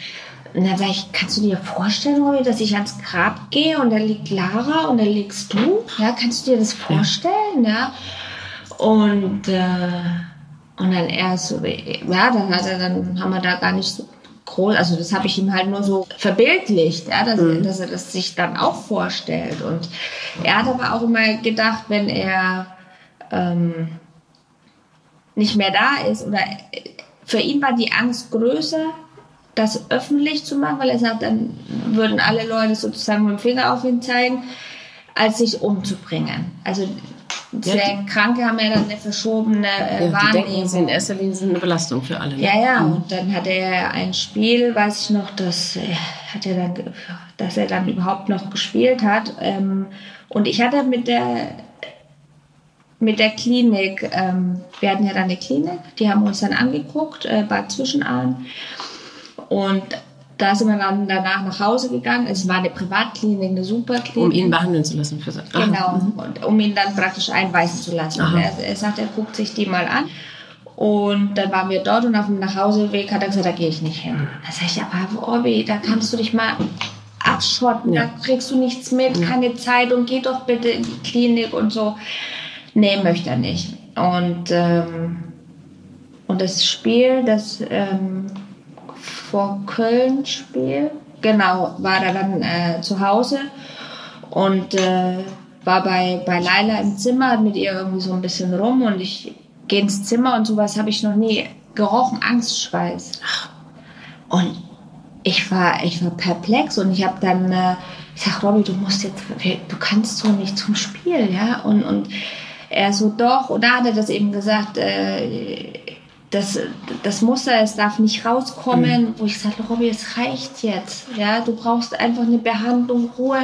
Speaker 3: und dann sage ich, kannst du dir vorstellen, Robbie, dass ich ans Grab gehe und da liegt Lara und da liegst du? Ja, kannst du dir das vorstellen? Ja. Und äh, und dann erst, ja, dann hat er, dann haben wir da gar nicht so groß, also das habe ich ihm halt nur so verbildlicht, ja, dass, mhm. dass er das sich dann auch vorstellt. Und er hat aber auch immer gedacht, wenn er ähm, nicht mehr da ist oder für ihn war die Angst größer, das öffentlich zu machen, weil er sagt, dann würden alle Leute sozusagen mit dem Finger auf ihn zeigen, als sich umzubringen. Also sehr ja, Kranke haben ja dann eine verschobene äh, ja, Wahrnehmung. Die denken,
Speaker 2: in erster Linie sind eine Belastung für alle. Ne?
Speaker 3: Ja, ja, mhm. und dann hatte er ein Spiel, weiß ich noch, das äh, hat er dann, dass er dann überhaupt noch gespielt hat. Ähm, und ich hatte mit der mit der Klinik, ähm, wir hatten ja dann eine Klinik, die haben uns dann angeguckt, äh, Bad Zwischenahn. Und da sind wir dann danach nach Hause gegangen. Es war eine Privatklinik, eine Superklinik.
Speaker 2: Um ihn behandeln zu lassen. Für
Speaker 3: Aha. Genau, und um ihn dann praktisch einweisen zu lassen. Er, er sagt, er guckt sich die mal an. Und dann waren wir dort und auf dem Nachhauseweg hat er gesagt, da gehe ich nicht hin. Da sag ich, aber Robby, da kannst du dich mal abschotten, ja. da kriegst du nichts mit, ja. keine Zeit und geh doch bitte in die Klinik und so. Nee, möchte er nicht. Und, ähm, und das Spiel, das ähm, vor Köln Spiel, genau, war er dann äh, zu Hause und äh, war bei, bei Laila im Zimmer, hat mit ihr irgendwie so ein bisschen rum und ich gehe ins Zimmer und sowas habe ich noch nie gerochen, Angstschweiß. Und ich war, ich war perplex und ich habe dann, äh, ich sag, Robby, du musst jetzt, du kannst so nicht zum Spiel, ja, und, und er so, doch, und da hat er das eben gesagt, äh, das, das Muster, es darf nicht rauskommen, mhm. wo ich sage, Robby, es reicht jetzt. Ja, du brauchst einfach eine Behandlung, Ruhe.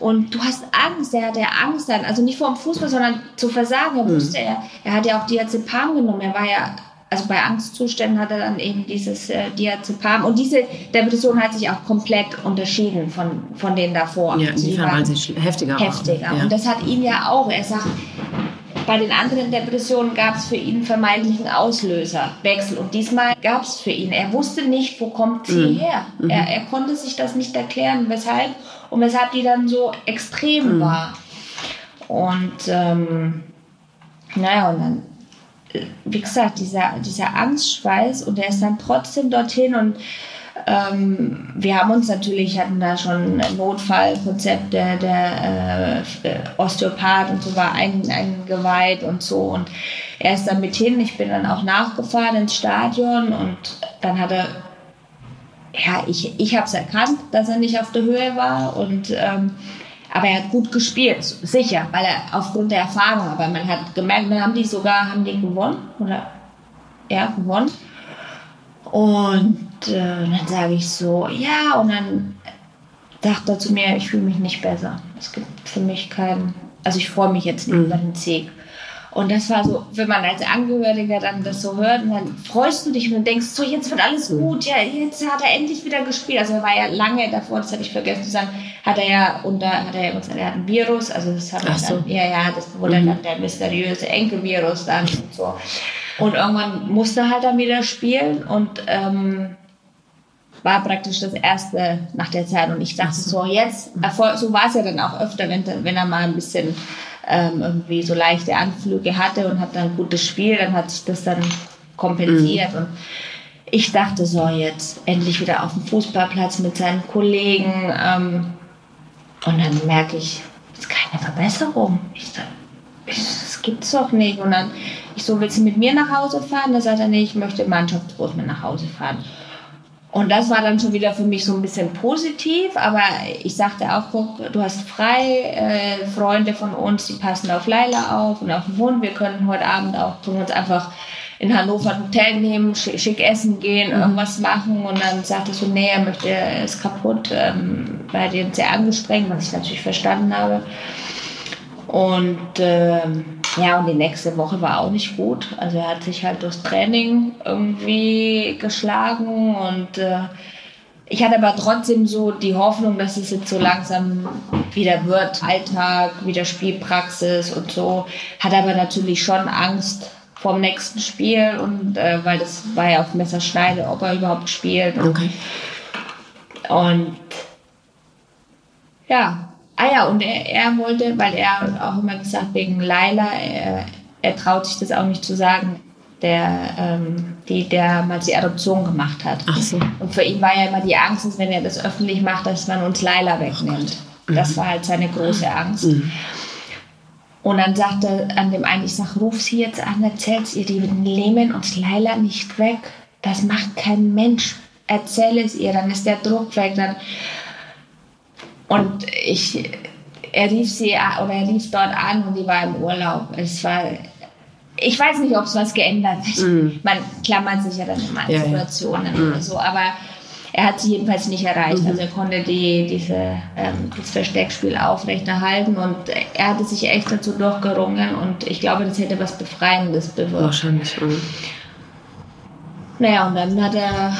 Speaker 3: Und du hast Angst, er hatte Angst dann, also nicht vor dem Fußball, sondern zu versagen. Er, mhm. er, er hat ja auch Diazepam genommen. Er war ja, also bei Angstzuständen hat er dann eben dieses äh, Diazepam. Und diese Depression hat sich auch komplett unterschieden von, von denen davor.
Speaker 2: Ja, die waren sich heftiger.
Speaker 3: Heftiger. Ja. Und das hat ihn ja auch, er sagt, bei den anderen Depressionen gab es für ihn vermeintlichen Auslöserwechsel und diesmal gab es für ihn. Er wusste nicht, wo kommt sie mhm. her. Mhm. Er, er konnte sich das nicht erklären, weshalb und weshalb die dann so extrem mhm. war. Und ähm, naja, und dann, äh, wie gesagt, dieser, dieser Angstschweiß und er ist dann trotzdem dorthin und ähm, wir haben uns natürlich, hatten da schon ein Notfallkonzept, der, äh, Osteopath und so war ein, eingeweiht und so. Und er ist dann mit hin. Ich bin dann auch nachgefahren ins Stadion und dann hat er, ja, ich, ich habe es erkannt, dass er nicht auf der Höhe war und ähm, aber er hat gut gespielt, sicher, weil er aufgrund der Erfahrung, aber man hat gemerkt, dann haben die sogar, haben die gewonnen oder ja, gewonnen. Und äh, dann sage ich so, ja, und dann dachte er zu mir, ich fühle mich nicht besser. Es gibt für mich keinen, also ich freue mich jetzt nicht mhm. über den Sieg. Und das war so, wenn man als Angehöriger dann das so hört, und dann freust du dich und denkst, so jetzt wird alles mhm. gut, ja, jetzt hat er endlich wieder gespielt. Also er war ja lange davor, das hatte ich vergessen zu sagen, hat er ja unter, hat er ja gesagt, er hat ein Virus, also das hat er so. dann, ja, ja, das wurde mhm. dann der mysteriöse Enkelvirus dann und so. Und irgendwann musste er halt dann wieder spielen und ähm, war praktisch das erste nach der Zeit. Und ich dachte so, jetzt, so war es ja dann auch öfter, wenn, wenn er mal ein bisschen ähm, irgendwie so leichte Anflüge hatte und hat dann ein gutes Spiel, dann hat sich das dann kompensiert. Mhm. Und ich dachte so, jetzt endlich wieder auf dem Fußballplatz mit seinen Kollegen. Ähm, und dann merke ich, es ist keine Verbesserung. Ich sag, das gibt's doch nicht. Und dann, ich so, willst du mit mir nach Hause fahren? Da sagt er, nee, ich möchte Mannschaftsbus mit nach Hause fahren. Und das war dann schon wieder für mich so ein bisschen positiv, aber ich sagte auch, guck, du hast frei, äh, Freunde von uns, die passen auf Leila auf und auf den Hund. Wir können heute Abend auch uns einfach in Hannover ein Hotel nehmen, schick, essen gehen, mhm. irgendwas machen. Und dann sagte so, nee, er möchte, er ist kaputt, ähm, weil er sehr angestrengt, was ich natürlich verstanden habe. Und ähm, ja, und die nächste Woche war auch nicht gut. Also er hat sich halt durchs Training irgendwie geschlagen und äh, ich hatte aber trotzdem so die Hoffnung, dass es jetzt so langsam wieder wird. Alltag, wieder Spielpraxis und so. Hat aber natürlich schon Angst vom nächsten Spiel und äh, weil das war ja auf Messerschneide, ob er überhaupt spielt. Und, okay. und ja, Ah ja, und er, er wollte, weil er auch immer gesagt, wegen Laila, er, er traut sich das auch nicht zu sagen, der, ähm, die, der mal die Adoption gemacht hat.
Speaker 2: Ach so.
Speaker 3: Und für ihn war ja immer die Angst, dass wenn er das öffentlich macht, dass man uns Laila wegnimmt. Mhm. Das war halt seine große Angst. Mhm. Und dann sagte er an dem einen, ich sag, ruf sie jetzt an, erzähl's ihr, die nehmen uns Laila nicht weg. Das macht kein Mensch. Erzähl es ihr, dann ist der Druck weg, dann und ich, er rief sie oder er rief dort an und die war im Urlaub. Es war, ich weiß nicht, ob es was geändert hat. Mm. Man klammert sich ja dann immer an ja, Situationen ja. oder mm. so, aber er hat sie jedenfalls nicht erreicht. Mm. Also er konnte die, diese, ähm, das Versteckspiel aufrechterhalten und er hatte sich echt dazu durchgerungen und ich glaube, das hätte was Befreiendes bewirkt.
Speaker 2: Wahrscheinlich. Mhm.
Speaker 3: Naja, und dann hat er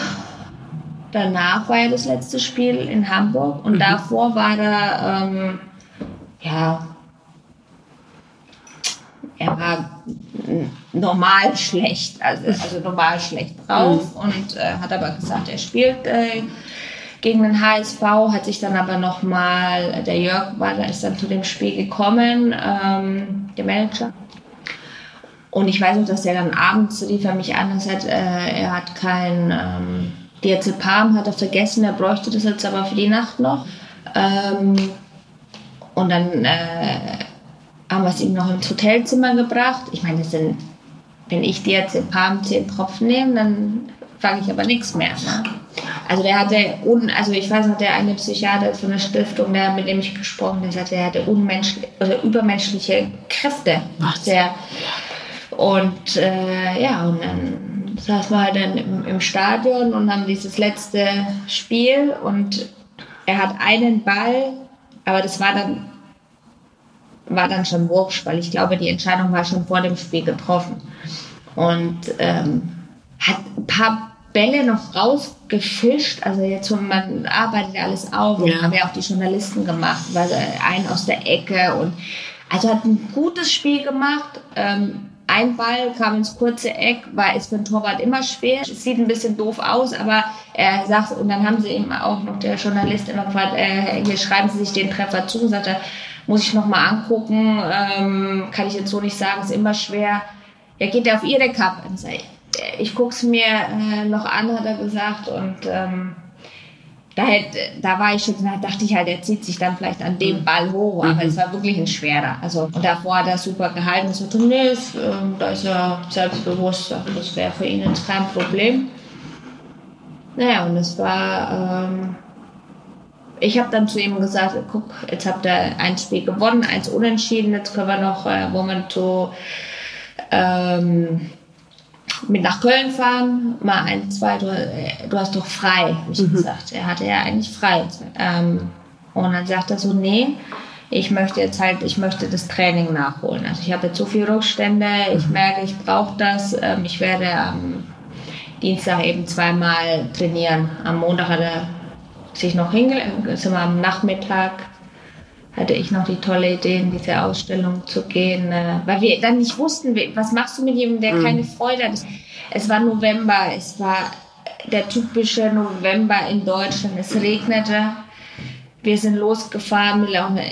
Speaker 3: danach war ja das letzte Spiel in Hamburg und mhm. davor war er, ähm, ja, er war normal schlecht, also, also normal schlecht drauf mhm. und äh, hat aber gesagt, er spielt äh, gegen den HSV, hat sich dann aber nochmal, der Jörg war, da ist dann zu dem Spiel gekommen, ähm, der Manager. Und ich weiß noch, dass der dann abends rief er mich an und sagt, äh, er hat kein ähm, Diazepam, hat er vergessen, er bräuchte das jetzt aber für die Nacht noch. Ähm, und dann äh, haben wir es ihm noch ins Hotelzimmer gebracht. Ich meine, das sind, wenn ich Diazepam 10 Tropfen nehme, dann fange ich aber nichts mehr. Ne? Also der hatte, un, also ich weiß noch, der eine Psychiater von der Stiftung, der, mit dem ich gesprochen habe, der sagte, er hatte unmenschliche oder übermenschliche Kräfte.
Speaker 2: Was?
Speaker 3: Der, und äh, ja, und dann saßen wir halt dann im, im Stadion und haben dieses letzte Spiel und er hat einen Ball, aber das war dann war dann schon wurscht, weil ich glaube, die Entscheidung war schon vor dem Spiel getroffen. Und ähm, hat ein paar Bälle noch rausgefischt. Also jetzt, man arbeitet ja alles auf und ja. haben ja auch die Journalisten gemacht, weil einen aus der Ecke und also hat ein gutes Spiel gemacht. Ähm, ein Ball kam ins kurze Eck, war ist für ein Torwart immer schwer. Es sieht ein bisschen doof aus, aber er sagt, und dann haben sie ihm auch noch der Journalist immer gefragt, äh, hier schreiben Sie sich den Treffer zu, und sagt er, muss ich nochmal angucken, ähm, kann ich jetzt so nicht sagen, ist immer schwer. Ja, geht er auf ihre Kappe? Ich gucke es mir äh, noch an, hat er gesagt, und ähm, da, hätte, da war ich schon, da dachte ich halt, er zieht sich dann vielleicht an dem mhm. Ball hoch, aber mhm. es war wirklich ein schwerer. Also, und davor hat er super gehalten so, nee, äh, da ist er selbstbewusst, das wäre für ihn jetzt kein Problem. Naja, und es war, ähm, ich habe dann zu ihm gesagt, guck, jetzt habt ihr ein Spiel gewonnen, eins unentschieden, jetzt können wir noch äh, Moment so ähm, mit nach Köln fahren, mal ein, zwei, du, äh, du hast doch frei, habe ich mhm. gesagt. Er hatte ja eigentlich frei. Ähm, und dann sagt er so, nee, ich möchte jetzt halt, ich möchte das Training nachholen. Also ich habe jetzt so viele Rückstände, ich mhm. merke, ich brauche das. Ähm, ich werde am Dienstag eben zweimal trainieren. Am Montag hat er sich noch hingelegt, sind wir am Nachmittag hatte ich noch die tolle Idee, in diese Ausstellung zu gehen, äh, weil wir dann nicht wussten, was machst du mit jemandem, der mhm. keine Freude hat. Es war November, es war der typische November in Deutschland, es regnete wir sind losgefahren,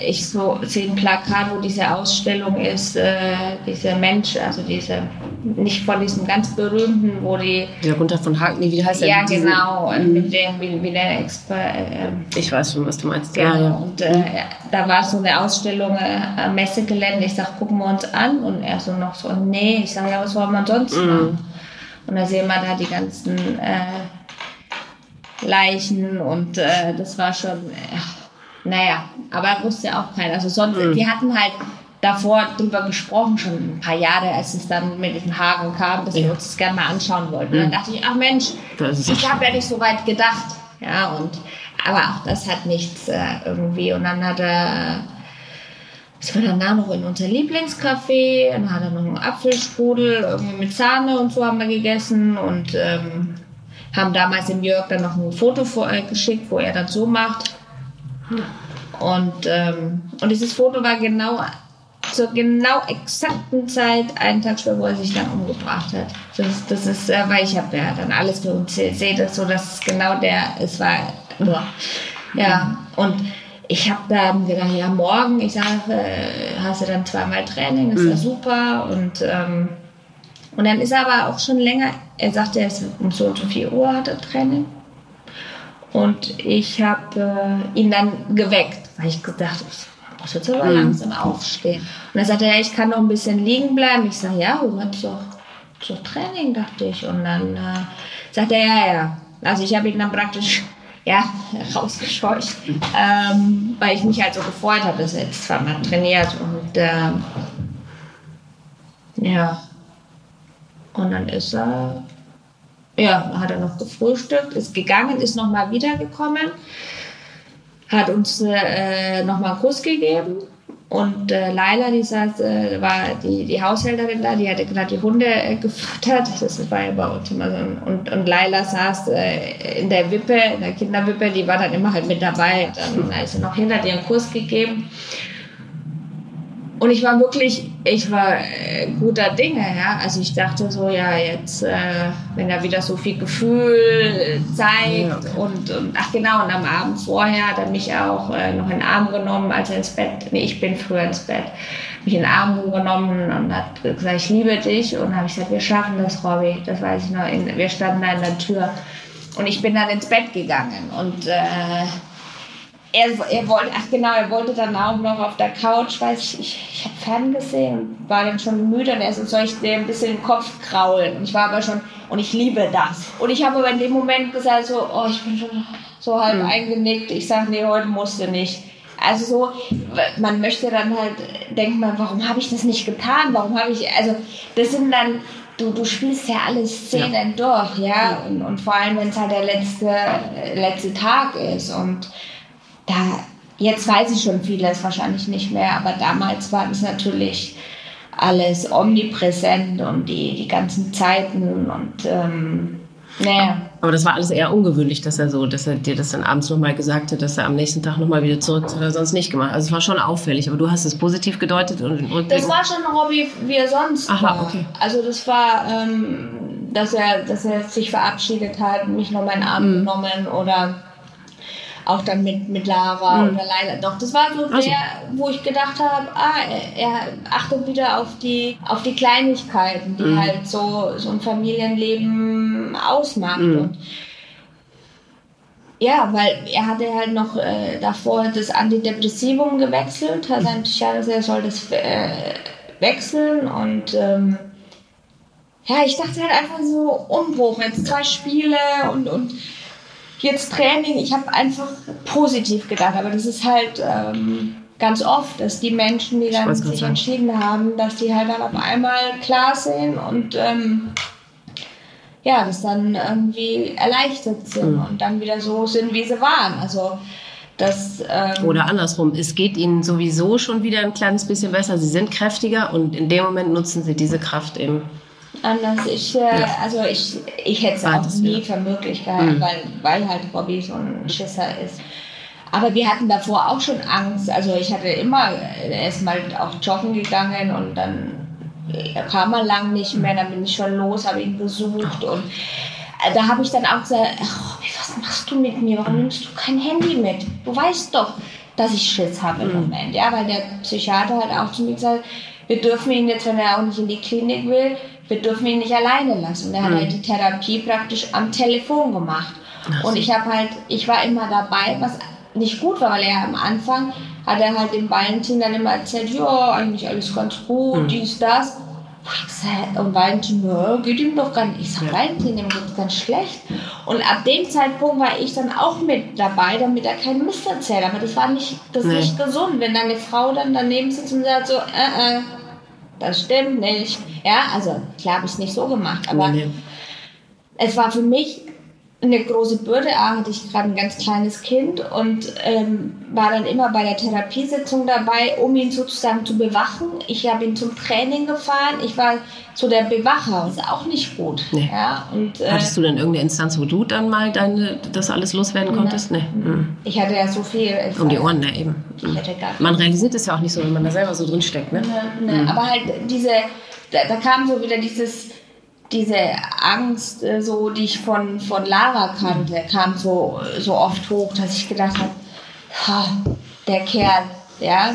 Speaker 3: ich so sehe ein Plakat, wo diese Ausstellung ist, äh, dieser Mensch, also diese, nicht von diesem ganz berühmten, wo die...
Speaker 2: Der Gunther von Hagen, wie heißt der?
Speaker 3: Ja, genau, mhm. mit dem, wie, wie der Expert... Äh,
Speaker 2: ich weiß schon, was du meinst.
Speaker 3: Ja, ja. Und äh, da war so eine Ausstellung äh, am Messegelände, ich sag, gucken wir uns an und er so noch so, nee, ich sage, ja, was soll man sonst mhm. machen? Und da sehen wir da die ganzen... Äh, Leichen und äh, das war schon, äh, naja, aber wusste auch keiner. Also sonst, mhm. wir hatten halt davor drüber gesprochen, schon ein paar Jahre, als es dann mit den Haaren kam, dass ja. wir uns das gerne mal anschauen wollten. Mhm. Dann dachte ich, ach Mensch, ich habe ja nicht so weit gedacht. Ja, und aber auch das hat nichts äh, irgendwie. Und dann hat er, was war danach noch in unser Lieblingscafé, dann hat er noch einen Apfelstrudel irgendwie mit Sahne und so haben wir gegessen und ähm, haben damals dem Jörg dann noch ein Foto vor, äh, geschickt, wo er das so macht. Und, ähm, und dieses Foto war genau zur genau exakten Zeit, einen Tag später, wo er sich dann umgebracht hat. Das, das ist, äh, weil ich habe ja dann alles für uns sehe das so, dass es genau der, es war, boah. ja, und ich habe dann gedacht, ja, morgen, ich sage, äh, hast du dann zweimal Training, ist ja mhm. super und, ähm, und dann ist er aber auch schon länger, er sagte, er ist um so und so 4 Uhr hat er Training und ich habe äh, ihn dann geweckt, weil ich gedacht ich muss jetzt aber mhm. langsam aufstehen. Und er sagte, ja, ich kann noch ein bisschen liegen bleiben. Ich sage, ja, du hast doch so Training, dachte ich. Und dann äh, sagt er, ja, ja. Also ich habe ihn dann praktisch ja, rausgescheucht, ähm, weil ich mich halt so gefreut habe, dass er jetzt zweimal trainiert. Und ähm, ja, und dann ist er ja, hat er noch gefrühstückt, ist gegangen, ist nochmal wiedergekommen, hat uns äh, nochmal einen Kuss gegeben Und äh, Laila, die saß, äh, war die, die Haushälterin da, die hatte gerade die Hunde äh, gefüttert. Das war ja bei uns immer so. Und, und Laila saß äh, in der Wippe, in der Kinderwippe, die war dann immer halt mit dabei. Dann ist sie noch hinter ihren Kurs gegeben. Und ich war wirklich, ich war äh, guter Dinge, ja. Also ich dachte so, ja, jetzt, äh, wenn er wieder so viel Gefühl zeigt ja. und, und, ach genau, und am Abend vorher hat er mich auch äh, noch in den Arm genommen, als er ins Bett, nee, ich bin früher ins Bett, mich in den Arm genommen und hat gesagt, ich liebe dich. Und habe ich gesagt, wir schaffen das, Robby. Das weiß ich noch. In, wir standen da in der Tür. Und ich bin dann ins Bett gegangen und äh, er, er wollte, ach genau, er wollte dann auch noch auf der Couch, weiß ich, ich, ich habe Fern gesehen, war dann schon müde und er so, soll ich dir ein bisschen den Kopf kraulen? Und ich war aber schon, und ich liebe das. Und ich habe aber in dem Moment gesagt, so, oh, ich bin schon so halb mhm. eingenickt. Ich sage, nee, heute musst du nicht. Also so, man möchte dann halt, denkt man, warum habe ich das nicht getan? Warum habe ich, also das sind dann, du, du spielst ja alle Szenen ja. durch, ja, und, und vor allem, wenn es halt der letzte, letzte Tag ist und da, jetzt weiß ich schon vieles wahrscheinlich nicht mehr, aber damals war das natürlich alles omnipräsent und die, die ganzen Zeiten und ähm, naja.
Speaker 2: Aber das war alles eher ungewöhnlich, dass er so, dass er dir das dann abends nochmal gesagt hat, dass er am nächsten Tag nochmal wieder zurück, hat er sonst nicht gemacht. Also es war schon auffällig, aber du hast es positiv gedeutet und.
Speaker 3: Das war schon Hobby, wie er sonst Aha, war. Okay. Also das war, ähm, dass er, dass er sich verabschiedet hat, mich nochmal in den Arm mhm. genommen oder auch dann mit, mit Lara mhm. oder Laila. Doch, das war so also. der, wo ich gedacht habe, ah, er, er, achtet wieder auf die, auf die Kleinigkeiten, die mhm. halt so, so ein Familienleben ausmacht. Mhm. Und ja, weil er hatte halt noch äh, davor das Antidepressivum gewechselt, hat sein Psychiater gesagt, er soll das äh, wechseln und ähm, ja, ich dachte halt einfach so Umbruch, jetzt zwei Spiele und, und jetzt Training, ich habe einfach positiv gedacht, aber das ist halt ähm, ganz oft, dass die Menschen, die dann sich sagen. entschieden haben, dass die halt dann auf einmal klar sehen und ähm, ja, das dann irgendwie erleichtert sind mhm. und dann wieder so sind, wie sie waren. Also das, ähm
Speaker 2: Oder andersrum, es geht ihnen sowieso schon wieder ein kleines bisschen besser, sie sind kräftiger und in dem Moment nutzen sie diese Kraft eben
Speaker 3: anders. Ich, äh, ja. also ich, ich hätte es auch nie für möglich gehalten, mhm. weil, weil halt Bobby so ein Schisser ist. Aber wir hatten davor auch schon Angst. Also ich hatte immer erstmal auch joggen gegangen und dann kam er lang nicht mehr. Dann bin ich schon los, habe ihn besucht und äh, da habe ich dann auch gesagt, oh, was machst du mit mir? Warum nimmst du kein Handy mit? Du weißt doch, dass ich Schiss habe im mhm. Moment. Ja, weil der Psychiater hat auch zu mir gesagt, wir dürfen ihn jetzt, wenn er auch nicht in die Klinik will, wir dürfen ihn nicht alleine lassen. Und er hat mhm. halt die Therapie praktisch am Telefon gemacht. Und ich habe halt, ich war immer dabei, was nicht gut war, weil er am Anfang hat er halt dem Valentin dann immer erzählt, ja, eigentlich alles ganz gut, mhm. dies, das. Und Valentin, ja, geht ihm doch gar nicht. Ich sag, ja. Valentin, dem geht's ganz schlecht. Und ab dem Zeitpunkt war ich dann auch mit dabei, damit er keinen Mist erzählt. Aber das war nicht, das nee. nicht gesund, wenn deine Frau dann daneben sitzt und sagt so, äh, äh, das stimmt nicht. Ja, also klar habe ich es nicht so gemacht, aber nee. es war für mich eine große Bürde. A, hatte ich gerade ein ganz kleines Kind und ähm, war dann immer bei der Therapiesitzung dabei, um ihn sozusagen zu bewachen. Ich habe ihn zum Training gefahren. Ich war so der Bewacher, ist auch nicht gut. Nee. Ja, und,
Speaker 2: äh, Hattest du denn irgendeine Instanz, wo du dann mal deine, das alles loswerden konntest? Nee.
Speaker 3: Mhm. Ich hatte ja so viel.
Speaker 2: Um die Ohren, ne, eben. Gar man realisiert es ja auch nicht so, wenn man da selber so drin steckt. Ne?
Speaker 3: Ne, ne. Mhm. Aber halt diese, da, da kam so wieder dieses diese Angst, äh, so, die ich von, von Lara kannte, kam so, so oft hoch, dass ich gedacht habe, der Kerl, ja,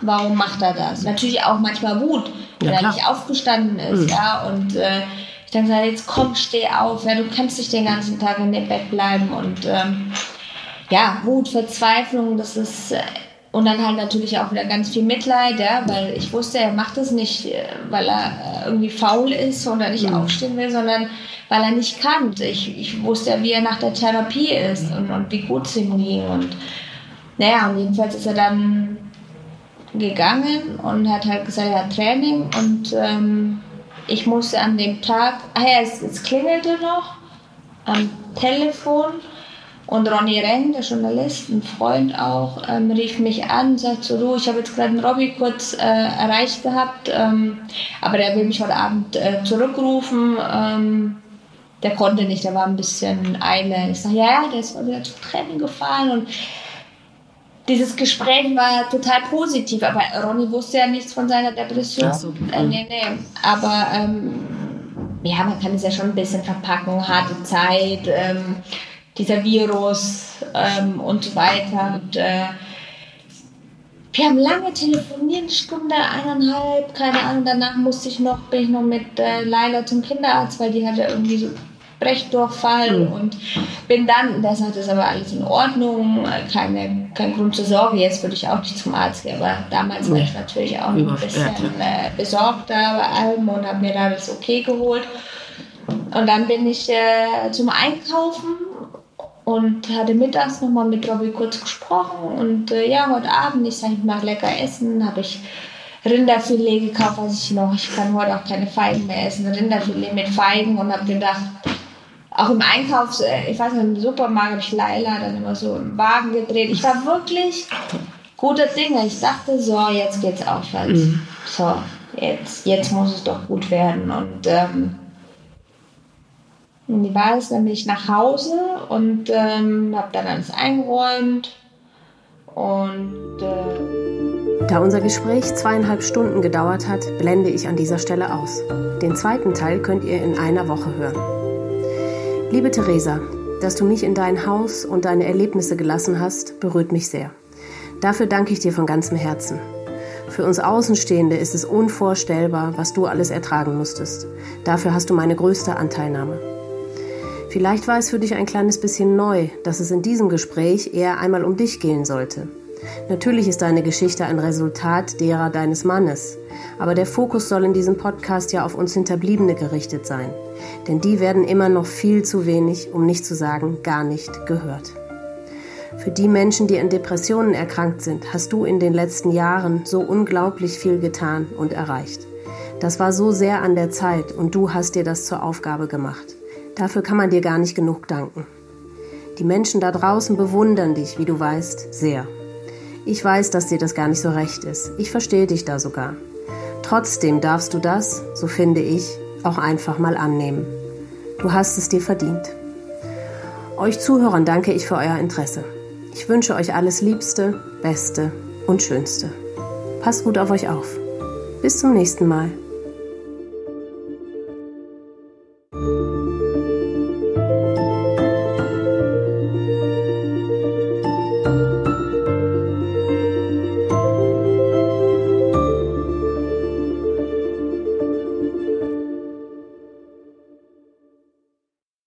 Speaker 3: warum macht er das? Natürlich auch manchmal Wut, wenn ja, er nicht aufgestanden ist, mhm. ja, und äh, ich dann sage, jetzt komm, steh auf, ja, du kannst nicht den ganzen Tag in dem Bett bleiben und ähm, ja, Wut, Verzweiflung, das ist äh, und dann halt natürlich auch wieder ganz viel Mitleid, ja, weil ich wusste, er macht es nicht, äh, weil er äh, irgendwie faul ist oder nicht mhm. aufstehen will, sondern weil er nicht kann. Ich, ich wusste ja, wie er nach der Therapie ist und, und wie gut es ihm ging. Und naja, und jedenfalls ist er dann gegangen und hat halt gesagt, er hat Training und ähm, ich musste an dem Tag, ah ja, es, es klingelte noch am Telefon Und Ronny Reng, der Journalist, ein Freund auch, ähm, rief mich an, sagt so, du, ich habe jetzt gerade einen Robby kurz äh, erreicht gehabt, ähm, aber der will mich heute Abend äh, zurückrufen. Ähm, der konnte nicht, der war ein bisschen Eile. Ich sage, ja, ja, der ist wieder zum Training gefahren und dieses Gespräch war total positiv, aber Ronny wusste ja nichts von seiner Depression. Ach so. Äh, nee, nee. Aber ähm, ja, man kann es ja schon ein bisschen verpacken, harte Zeit, ähm, dieser Virus ähm, und so weiter. Und, äh, wir haben lange telefoniert, eine Stunde, eineinhalb, keine Ahnung. Danach musste ich noch, bin ich noch mit äh, Laila zum Kinderarzt, weil die hatte irgendwie so Brechdurchfall mhm. und bin dann, das hat es aber alles in Ordnung, keine, kein Grund zur Sorge. Jetzt würde ich auch nicht zum Arzt gehen, aber damals war ich natürlich auch ein bisschen äh, besorgter bei allem und habe mir da das okay geholt. Und dann bin ich äh, zum Einkaufen und hatte mittags nochmal mit Robby kurz gesprochen und äh, ja, heute Abend, ich sage, ich mag lecker essen, habe ich Rinderfilet gekauft, was ich noch, ich kann heute auch keine Feigen mehr essen, Rinderfilet mit Feigen und habe gedacht, auch im Einkaufs, äh, ich weiß nicht, im Supermarkt habe ich Laila dann immer so im Wagen gedreht. Ich war wirklich guter Dinge. Ich dachte, so, jetzt geht's aufwärts. Mhm. So, jetzt, jetzt muss es doch gut werden. Und ähm, die war es, dann bin ich nach Hause und ähm, habe dann alles eingeräumt. Und äh
Speaker 1: da unser Gespräch zweieinhalb Stunden gedauert hat, blende ich an dieser Stelle aus. Den zweiten Teil könnt ihr in einer Woche hören. Liebe Theresa, dass du mich in dein Haus und deine Erlebnisse gelassen hast, berührt mich sehr. Dafür danke ich dir von ganzem Herzen. Für uns Außenstehende ist es unvorstellbar, was du alles ertragen musstest. Dafür hast du meine größte Anteilnahme. Vielleicht war es für dich ein kleines bisschen neu, dass es in diesem Gespräch eher einmal um dich gehen sollte. Natürlich ist deine Geschichte ein Resultat derer deines Mannes, aber der Fokus soll in diesem Podcast ja auf uns Hinterbliebene gerichtet sein denn die werden immer noch viel zu wenig, um nicht zu sagen gar nicht gehört. Für die Menschen, die an Depressionen erkrankt sind, hast du in den letzten Jahren so unglaublich viel getan und erreicht. Das war so sehr an der Zeit und du hast dir das zur Aufgabe gemacht. Dafür kann man dir gar nicht genug danken. Die Menschen da draußen bewundern dich, wie du weißt, sehr. Ich weiß, dass dir das gar nicht so recht ist. Ich verstehe dich da sogar. Trotzdem darfst du das, so finde ich, auch einfach mal annehmen. Du hast es dir verdient. Euch Zuhörern danke ich für euer Interesse. Ich wünsche euch alles Liebste, Beste und Schönste. Passt gut auf euch auf. Bis zum nächsten Mal.